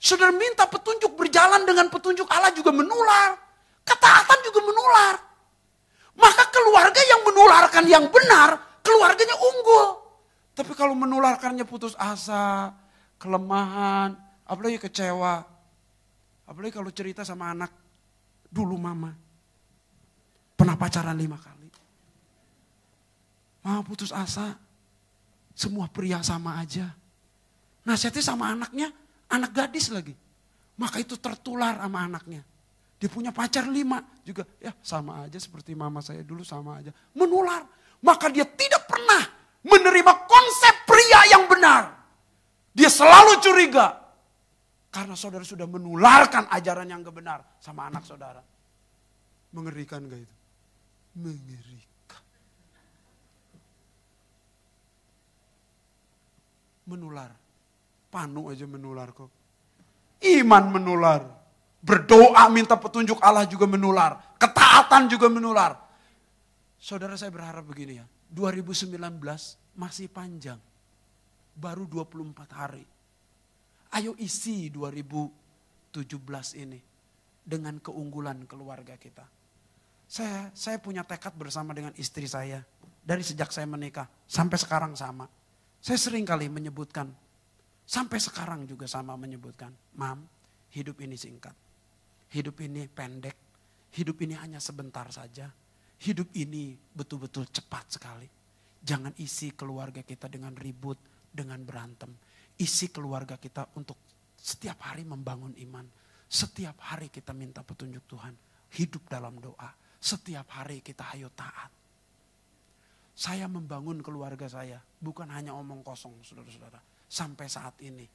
Saudara minta petunjuk berjalan dengan petunjuk Allah juga menular. Ketaatan juga menular. Maka keluarga yang menularkan yang benar, keluarganya unggul. Tapi kalau menularkannya putus asa, kelemahan, apalagi kecewa. Apalagi kalau cerita sama anak, dulu mama pernah pacaran lima kali. Mama putus asa, semua pria sama aja. Nasihatnya sama anaknya, anak gadis lagi. Maka itu tertular sama anaknya. Dia punya pacar lima juga. Ya sama aja seperti mama saya dulu sama aja. Menular. Maka dia tidak pernah menerima konsep pria yang benar. Dia selalu curiga. Karena saudara sudah menularkan ajaran yang kebenar sama anak saudara. Mengerikan gak itu? Mengerikan. Menular. Panu aja menular kok. Iman menular. Berdoa minta petunjuk Allah juga menular. Ketaatan juga menular. Saudara saya berharap begini ya. 2019 masih panjang. Baru 24 hari. Ayo isi 2017 ini dengan keunggulan keluarga kita. Saya saya punya tekad bersama dengan istri saya dari sejak saya menikah sampai sekarang sama. Saya sering kali menyebutkan sampai sekarang juga sama menyebutkan, "Mam, hidup ini singkat. Hidup ini pendek. Hidup ini hanya sebentar saja. Hidup ini betul-betul cepat sekali. Jangan isi keluarga kita dengan ribut, dengan berantem. Isi keluarga kita untuk setiap hari membangun iman. Setiap hari kita minta petunjuk Tuhan. Hidup dalam doa. Setiap hari kita hayo taat. Saya membangun keluarga saya. Bukan hanya omong kosong saudara-saudara. Sampai saat ini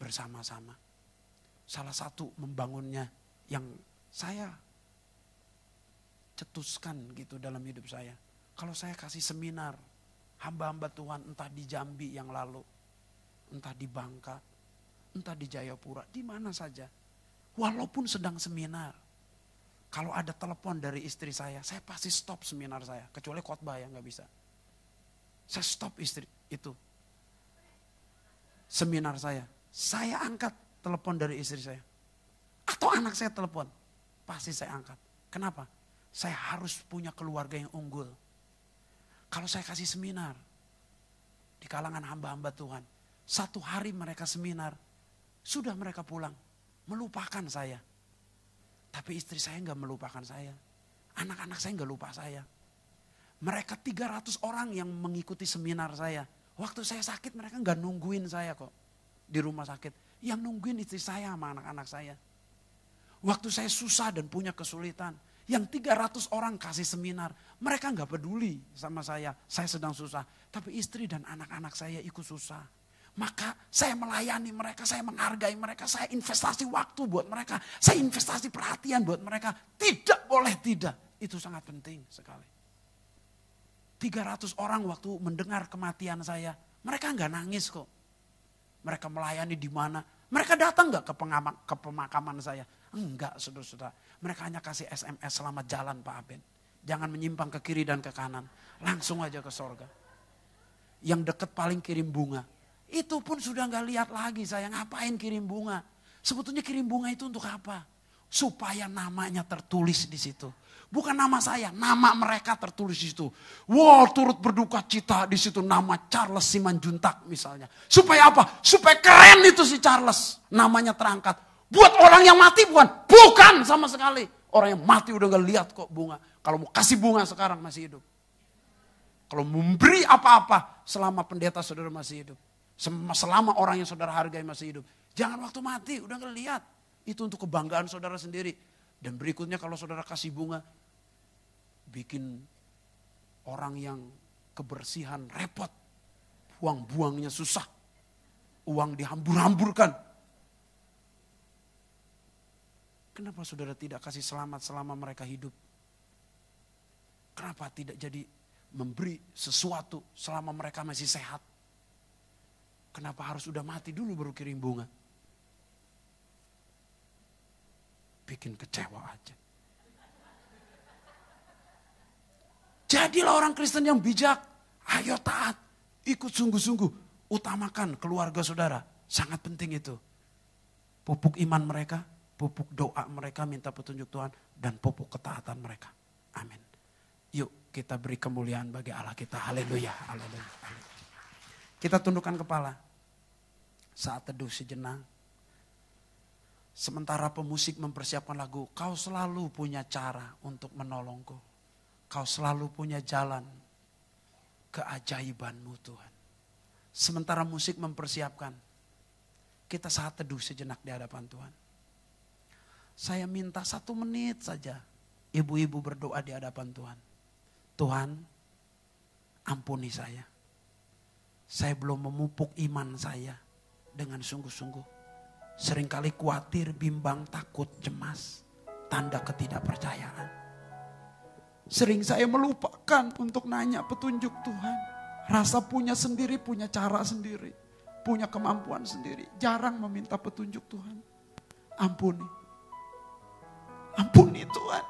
bersama-sama. Salah satu membangunnya yang saya cetuskan gitu dalam hidup saya. Kalau saya kasih seminar, hamba-hamba Tuhan entah di Jambi yang lalu, entah di Bangka, entah di Jayapura, di mana saja. Walaupun sedang seminar, kalau ada telepon dari istri saya, saya pasti stop seminar saya. Kecuali khotbah ya nggak bisa. Saya stop istri itu. Seminar saya. Saya angkat telepon dari istri saya. Atau anak saya telepon. Pasti saya angkat. Kenapa? Saya harus punya keluarga yang unggul. Kalau saya kasih seminar di kalangan hamba-hamba Tuhan, satu hari mereka seminar, sudah mereka pulang, melupakan saya. Tapi istri saya nggak melupakan saya. Anak-anak saya nggak lupa saya. Mereka 300 orang yang mengikuti seminar saya. Waktu saya sakit mereka nggak nungguin saya kok di rumah sakit. Yang nungguin istri saya sama anak-anak saya. Waktu saya susah dan punya kesulitan, yang 300 orang kasih seminar, mereka nggak peduli sama saya. Saya sedang susah, tapi istri dan anak-anak saya ikut susah. Maka saya melayani mereka, saya menghargai mereka, saya investasi waktu buat mereka, saya investasi perhatian buat mereka. Tidak boleh tidak, itu sangat penting sekali. 300 orang waktu mendengar kematian saya, mereka nggak nangis kok. Mereka melayani di mana, mereka datang nggak ke, ke pemakaman saya. Enggak, saudara-saudara. Mereka hanya kasih SMS selamat jalan Pak Aben. Jangan menyimpang ke kiri dan ke kanan. Langsung aja ke sorga. Yang deket paling kirim bunga. Itu pun sudah nggak lihat lagi saya ngapain kirim bunga. Sebetulnya kirim bunga itu untuk apa? Supaya namanya tertulis di situ. Bukan nama saya, nama mereka tertulis di situ. Wow, turut berduka cita di situ nama Charles Simanjuntak misalnya. Supaya apa? Supaya keren itu si Charles. Namanya terangkat. Buat orang yang mati bukan, bukan sama sekali. Orang yang mati udah gak lihat kok bunga. Kalau mau kasih bunga sekarang masih hidup. Kalau memberi apa-apa selama pendeta saudara masih hidup. Selama orang yang saudara hargai masih hidup. Jangan waktu mati, udah gak lihat. Itu untuk kebanggaan saudara sendiri. Dan berikutnya kalau saudara kasih bunga, bikin orang yang kebersihan repot. Buang-buangnya susah. Uang dihambur-hamburkan Kenapa saudara tidak kasih selamat selama mereka hidup? Kenapa tidak jadi memberi sesuatu selama mereka masih sehat? Kenapa harus sudah mati dulu baru kirim bunga? Bikin kecewa aja. Jadilah orang Kristen yang bijak. Ayo taat. Ikut sungguh-sungguh. Utamakan keluarga saudara. Sangat penting itu. Pupuk iman mereka, pupuk doa mereka minta petunjuk Tuhan, dan pupuk ketaatan mereka. Amin. Yuk kita beri kemuliaan bagi Allah kita. Haleluya. Haleluya. Kita tundukkan kepala. Saat teduh sejenak. Sementara pemusik mempersiapkan lagu, kau selalu punya cara untuk menolongku. Kau selalu punya jalan keajaibanmu Tuhan. Sementara musik mempersiapkan, kita saat teduh sejenak di hadapan Tuhan. Saya minta satu menit saja ibu-ibu berdoa di hadapan Tuhan. Tuhan, ampuni saya. Saya belum memupuk iman saya dengan sungguh-sungguh. Seringkali khawatir, bimbang, takut, cemas. Tanda ketidakpercayaan. Sering saya melupakan untuk nanya petunjuk Tuhan. Rasa punya sendiri, punya cara sendiri punya kemampuan sendiri. Jarang meminta petunjuk Tuhan. Ampuni. Ampuni Tuhan.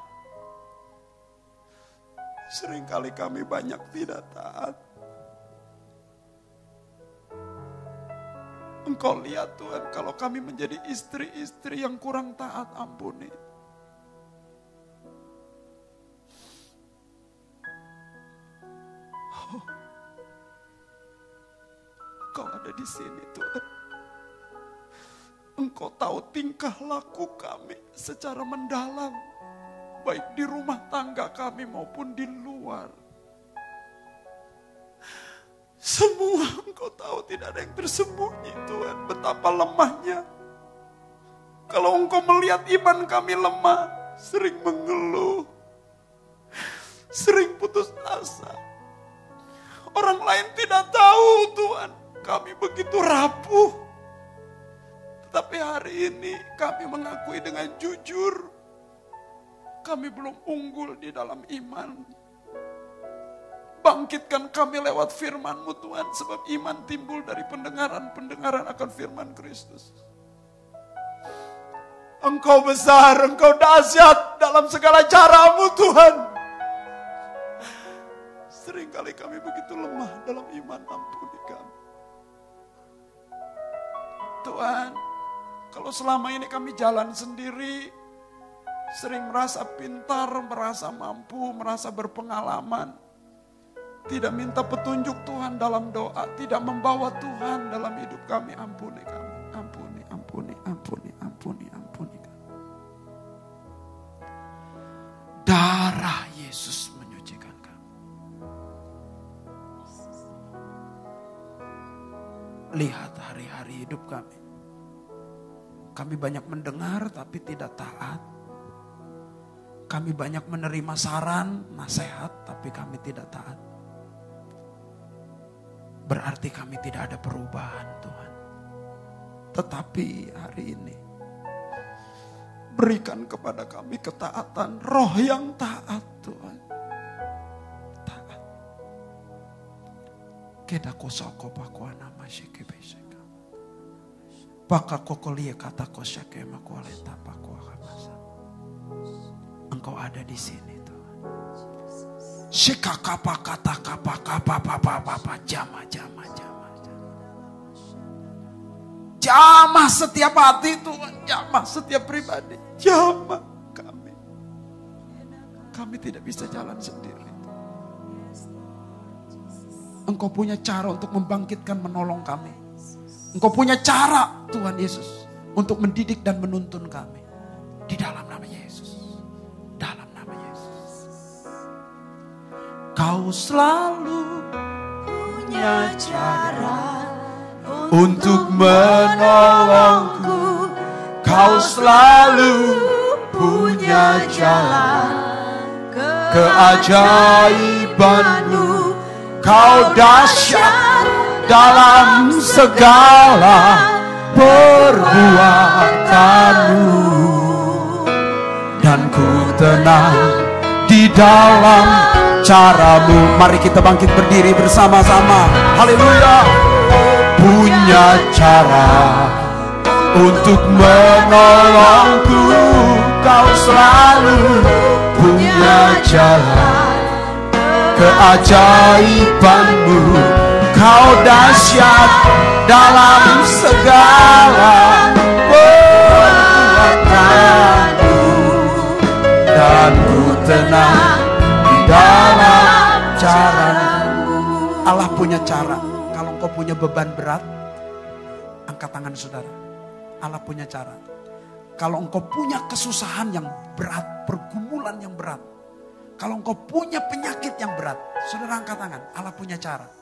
Seringkali kami banyak tidak taat. Engkau lihat Tuhan kalau kami menjadi istri-istri yang kurang taat ampuni. Engkau ada di sini Tuhan. Engkau tahu tingkah laku kami secara mendalam. Baik di rumah tangga kami maupun di luar. Semua engkau tahu tidak ada yang tersembunyi Tuhan. Betapa lemahnya. Kalau engkau melihat iman kami lemah, sering mengeluh. Sering putus asa. Orang lain tidak tahu Tuhan kami begitu rapuh. Tetapi hari ini kami mengakui dengan jujur, kami belum unggul di dalam iman. Bangkitkan kami lewat firman-Mu Tuhan, sebab iman timbul dari pendengaran-pendengaran akan firman Kristus. Engkau besar, Engkau dahsyat dalam segala caramu Tuhan. Seringkali kami begitu lemah dalam iman, ampuni kami. Tuhan, kalau selama ini kami jalan sendiri, sering merasa pintar, merasa mampu, merasa berpengalaman, tidak minta petunjuk Tuhan dalam doa, tidak membawa Tuhan dalam hidup kami, ampuni kami, ampuni, ampuni, ampuni, ampuni, ampuni kami. Darah Yesus menyucikan kami. Lihat hari-hari hidup kami. Kami banyak mendengar tapi tidak taat. Kami banyak menerima saran, nasihat, tapi kami tidak taat. Berarti kami tidak ada perubahan Tuhan. Tetapi hari ini, berikan kepada kami ketaatan, roh yang taat Tuhan. Taat. Keda kosoko pakuana masyikebesek. Baka kokolia kata kosyake makualeta pakuakamasa. Engkau ada di sini Tuhan. Sikakapa kata kapa kapa papa papa jama jama jama jama. setiap hati Tuhan, jamah setiap pribadi, jamah kami. Kami tidak bisa jalan sendiri. Engkau punya cara untuk membangkitkan menolong kami. Engkau punya cara Tuhan Yesus untuk mendidik dan menuntun kami. Di dalam nama Yesus. Dalam nama Yesus. Kau selalu punya cara untuk menolongku. Kau selalu punya jalan keajaibanmu. Kau dahsyat dalam segala perbuatanmu. Dan ku tenang di dalam caramu. Mari kita bangkit berdiri bersama-sama. Haleluya. Punya cara untuk menolongku. Kau selalu punya jalan keajaibanmu Engkau dahsyat dalam segala perbuatanmu dan ku tenang di dalam caramu. Allah punya cara. Kalau engkau punya beban berat, angkat tangan saudara. Allah punya cara. Kalau engkau punya kesusahan yang berat, pergumulan yang berat. Kalau engkau punya penyakit yang berat, saudara angkat tangan. Allah punya cara.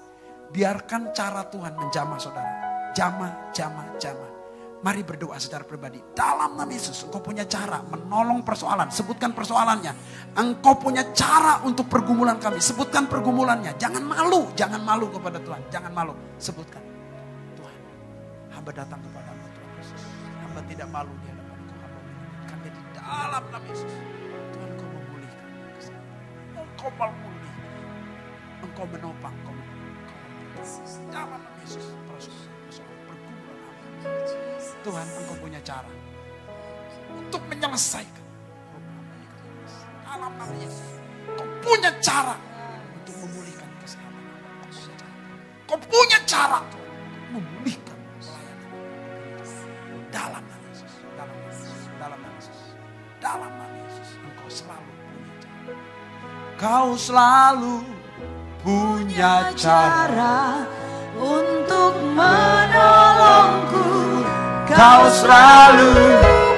Biarkan cara Tuhan menjamah saudara. Jamah, jamah, jamah. Mari berdoa secara pribadi. Dalam nama Yesus, engkau punya cara menolong persoalan. Sebutkan persoalannya. Engkau punya cara untuk pergumulan kami. Sebutkan pergumulannya. Jangan malu, jangan malu kepada Tuhan. Jangan malu, sebutkan. Tuhan, hamba datang kepadamu Tuhan Yesus. Hamba tidak malu di hadapan Engkau. Hamba di dalam nama Yesus. Tuhan Engkau memulihkan. Engkau memulihkan. Engkau menopang. Dalam nama Yesus. Pergumulan hamba. Tuhan engkau punya cara. Untuk menyelesaikan. Dalam nama Yesus. Kau punya cara. Untuk memulihkan kesehatan. Kau punya cara. Memulihkan pelayanan. Dalam nama Yesus. Dalam nama Yesus. Dalam nama Yesus. Dalam nama Yesus. Engkau selalu punya cara. Kau selalu punya cara untuk menolongku. Kau selalu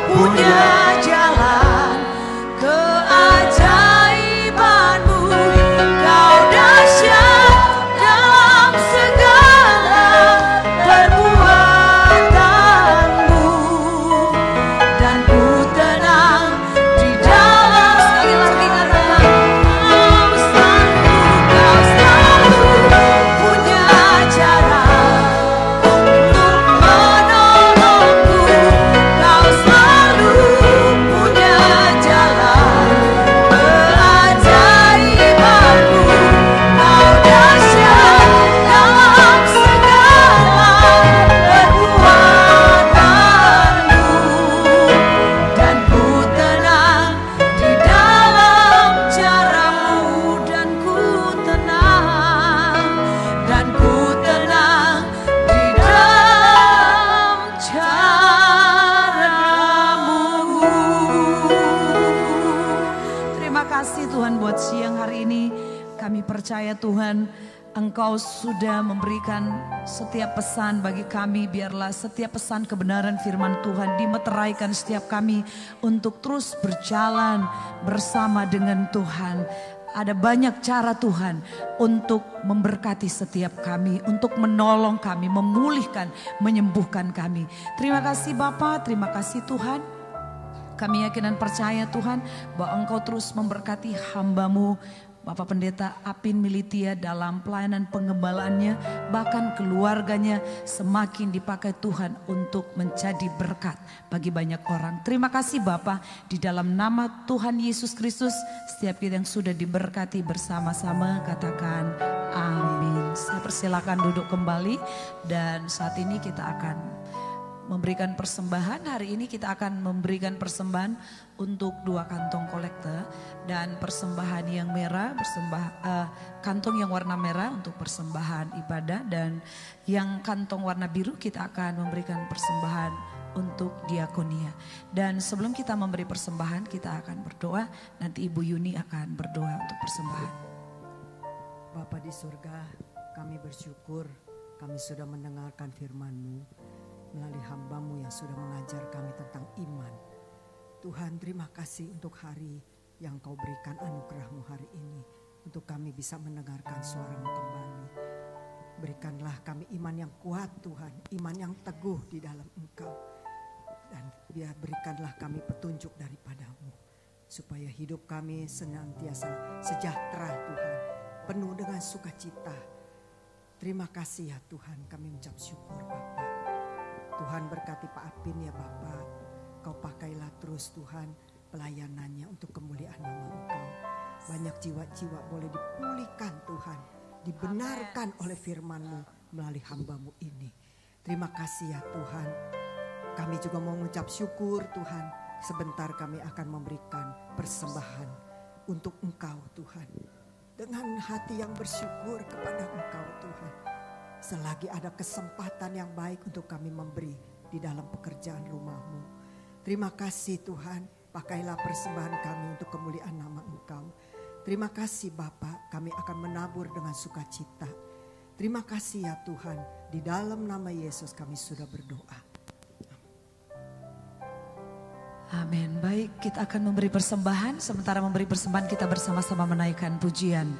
punya jalan sudah memberikan setiap pesan bagi kami. Biarlah setiap pesan kebenaran firman Tuhan dimeteraikan setiap kami untuk terus berjalan bersama dengan Tuhan. Ada banyak cara Tuhan untuk memberkati setiap kami, untuk menolong kami, memulihkan, menyembuhkan kami. Terima kasih Bapak, terima kasih Tuhan. Kami yakin dan percaya Tuhan bahwa Engkau terus memberkati hambamu Bapak Pendeta Apin Militia dalam pelayanan pengembalaannya bahkan keluarganya semakin dipakai Tuhan untuk menjadi berkat bagi banyak orang. Terima kasih Bapak di dalam nama Tuhan Yesus Kristus setiap kita yang sudah diberkati bersama-sama katakan amin. Saya persilakan duduk kembali dan saat ini kita akan memberikan persembahan. Hari ini kita akan memberikan persembahan untuk dua kantong kolektor dan persembahan yang merah, persembah eh, kantong yang warna merah untuk persembahan ibadah dan yang kantong warna biru kita akan memberikan persembahan untuk diakonia. Dan sebelum kita memberi persembahan, kita akan berdoa. Nanti Ibu Yuni akan berdoa untuk persembahan. Bapa di surga, kami bersyukur kami sudah mendengarkan firman-Mu melalui hambamu yang sudah mengajar kami tentang iman. Tuhan terima kasih untuk hari yang kau berikan anugerahmu hari ini. Untuk kami bisa mendengarkan suaramu kembali. Berikanlah kami iman yang kuat Tuhan. Iman yang teguh di dalam engkau. Dan biar berikanlah kami petunjuk daripadamu. Supaya hidup kami senantiasa sejahtera Tuhan. Penuh dengan sukacita. Terima kasih ya Tuhan kami mengucap syukur Bapak. Tuhan berkati Pak Apin ya Bapak. Kau pakailah terus Tuhan pelayanannya untuk kemuliaan nama Engkau. Banyak jiwa-jiwa boleh dipulihkan Tuhan. Dibenarkan oleh firman-Mu melalui hambamu ini. Terima kasih ya Tuhan. Kami juga mau mengucap syukur Tuhan. Sebentar kami akan memberikan persembahan untuk Engkau Tuhan. Dengan hati yang bersyukur kepada Engkau Tuhan. Selagi ada kesempatan yang baik untuk kami memberi di dalam pekerjaan rumahmu. Terima kasih Tuhan, pakailah persembahan kami untuk kemuliaan nama Engkau. Terima kasih Bapak, kami akan menabur dengan sukacita. Terima kasih ya Tuhan, di dalam nama Yesus kami sudah berdoa. Amin. Baik, kita akan memberi persembahan. Sementara memberi persembahan kita bersama-sama menaikkan pujian.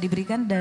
Diberikan dan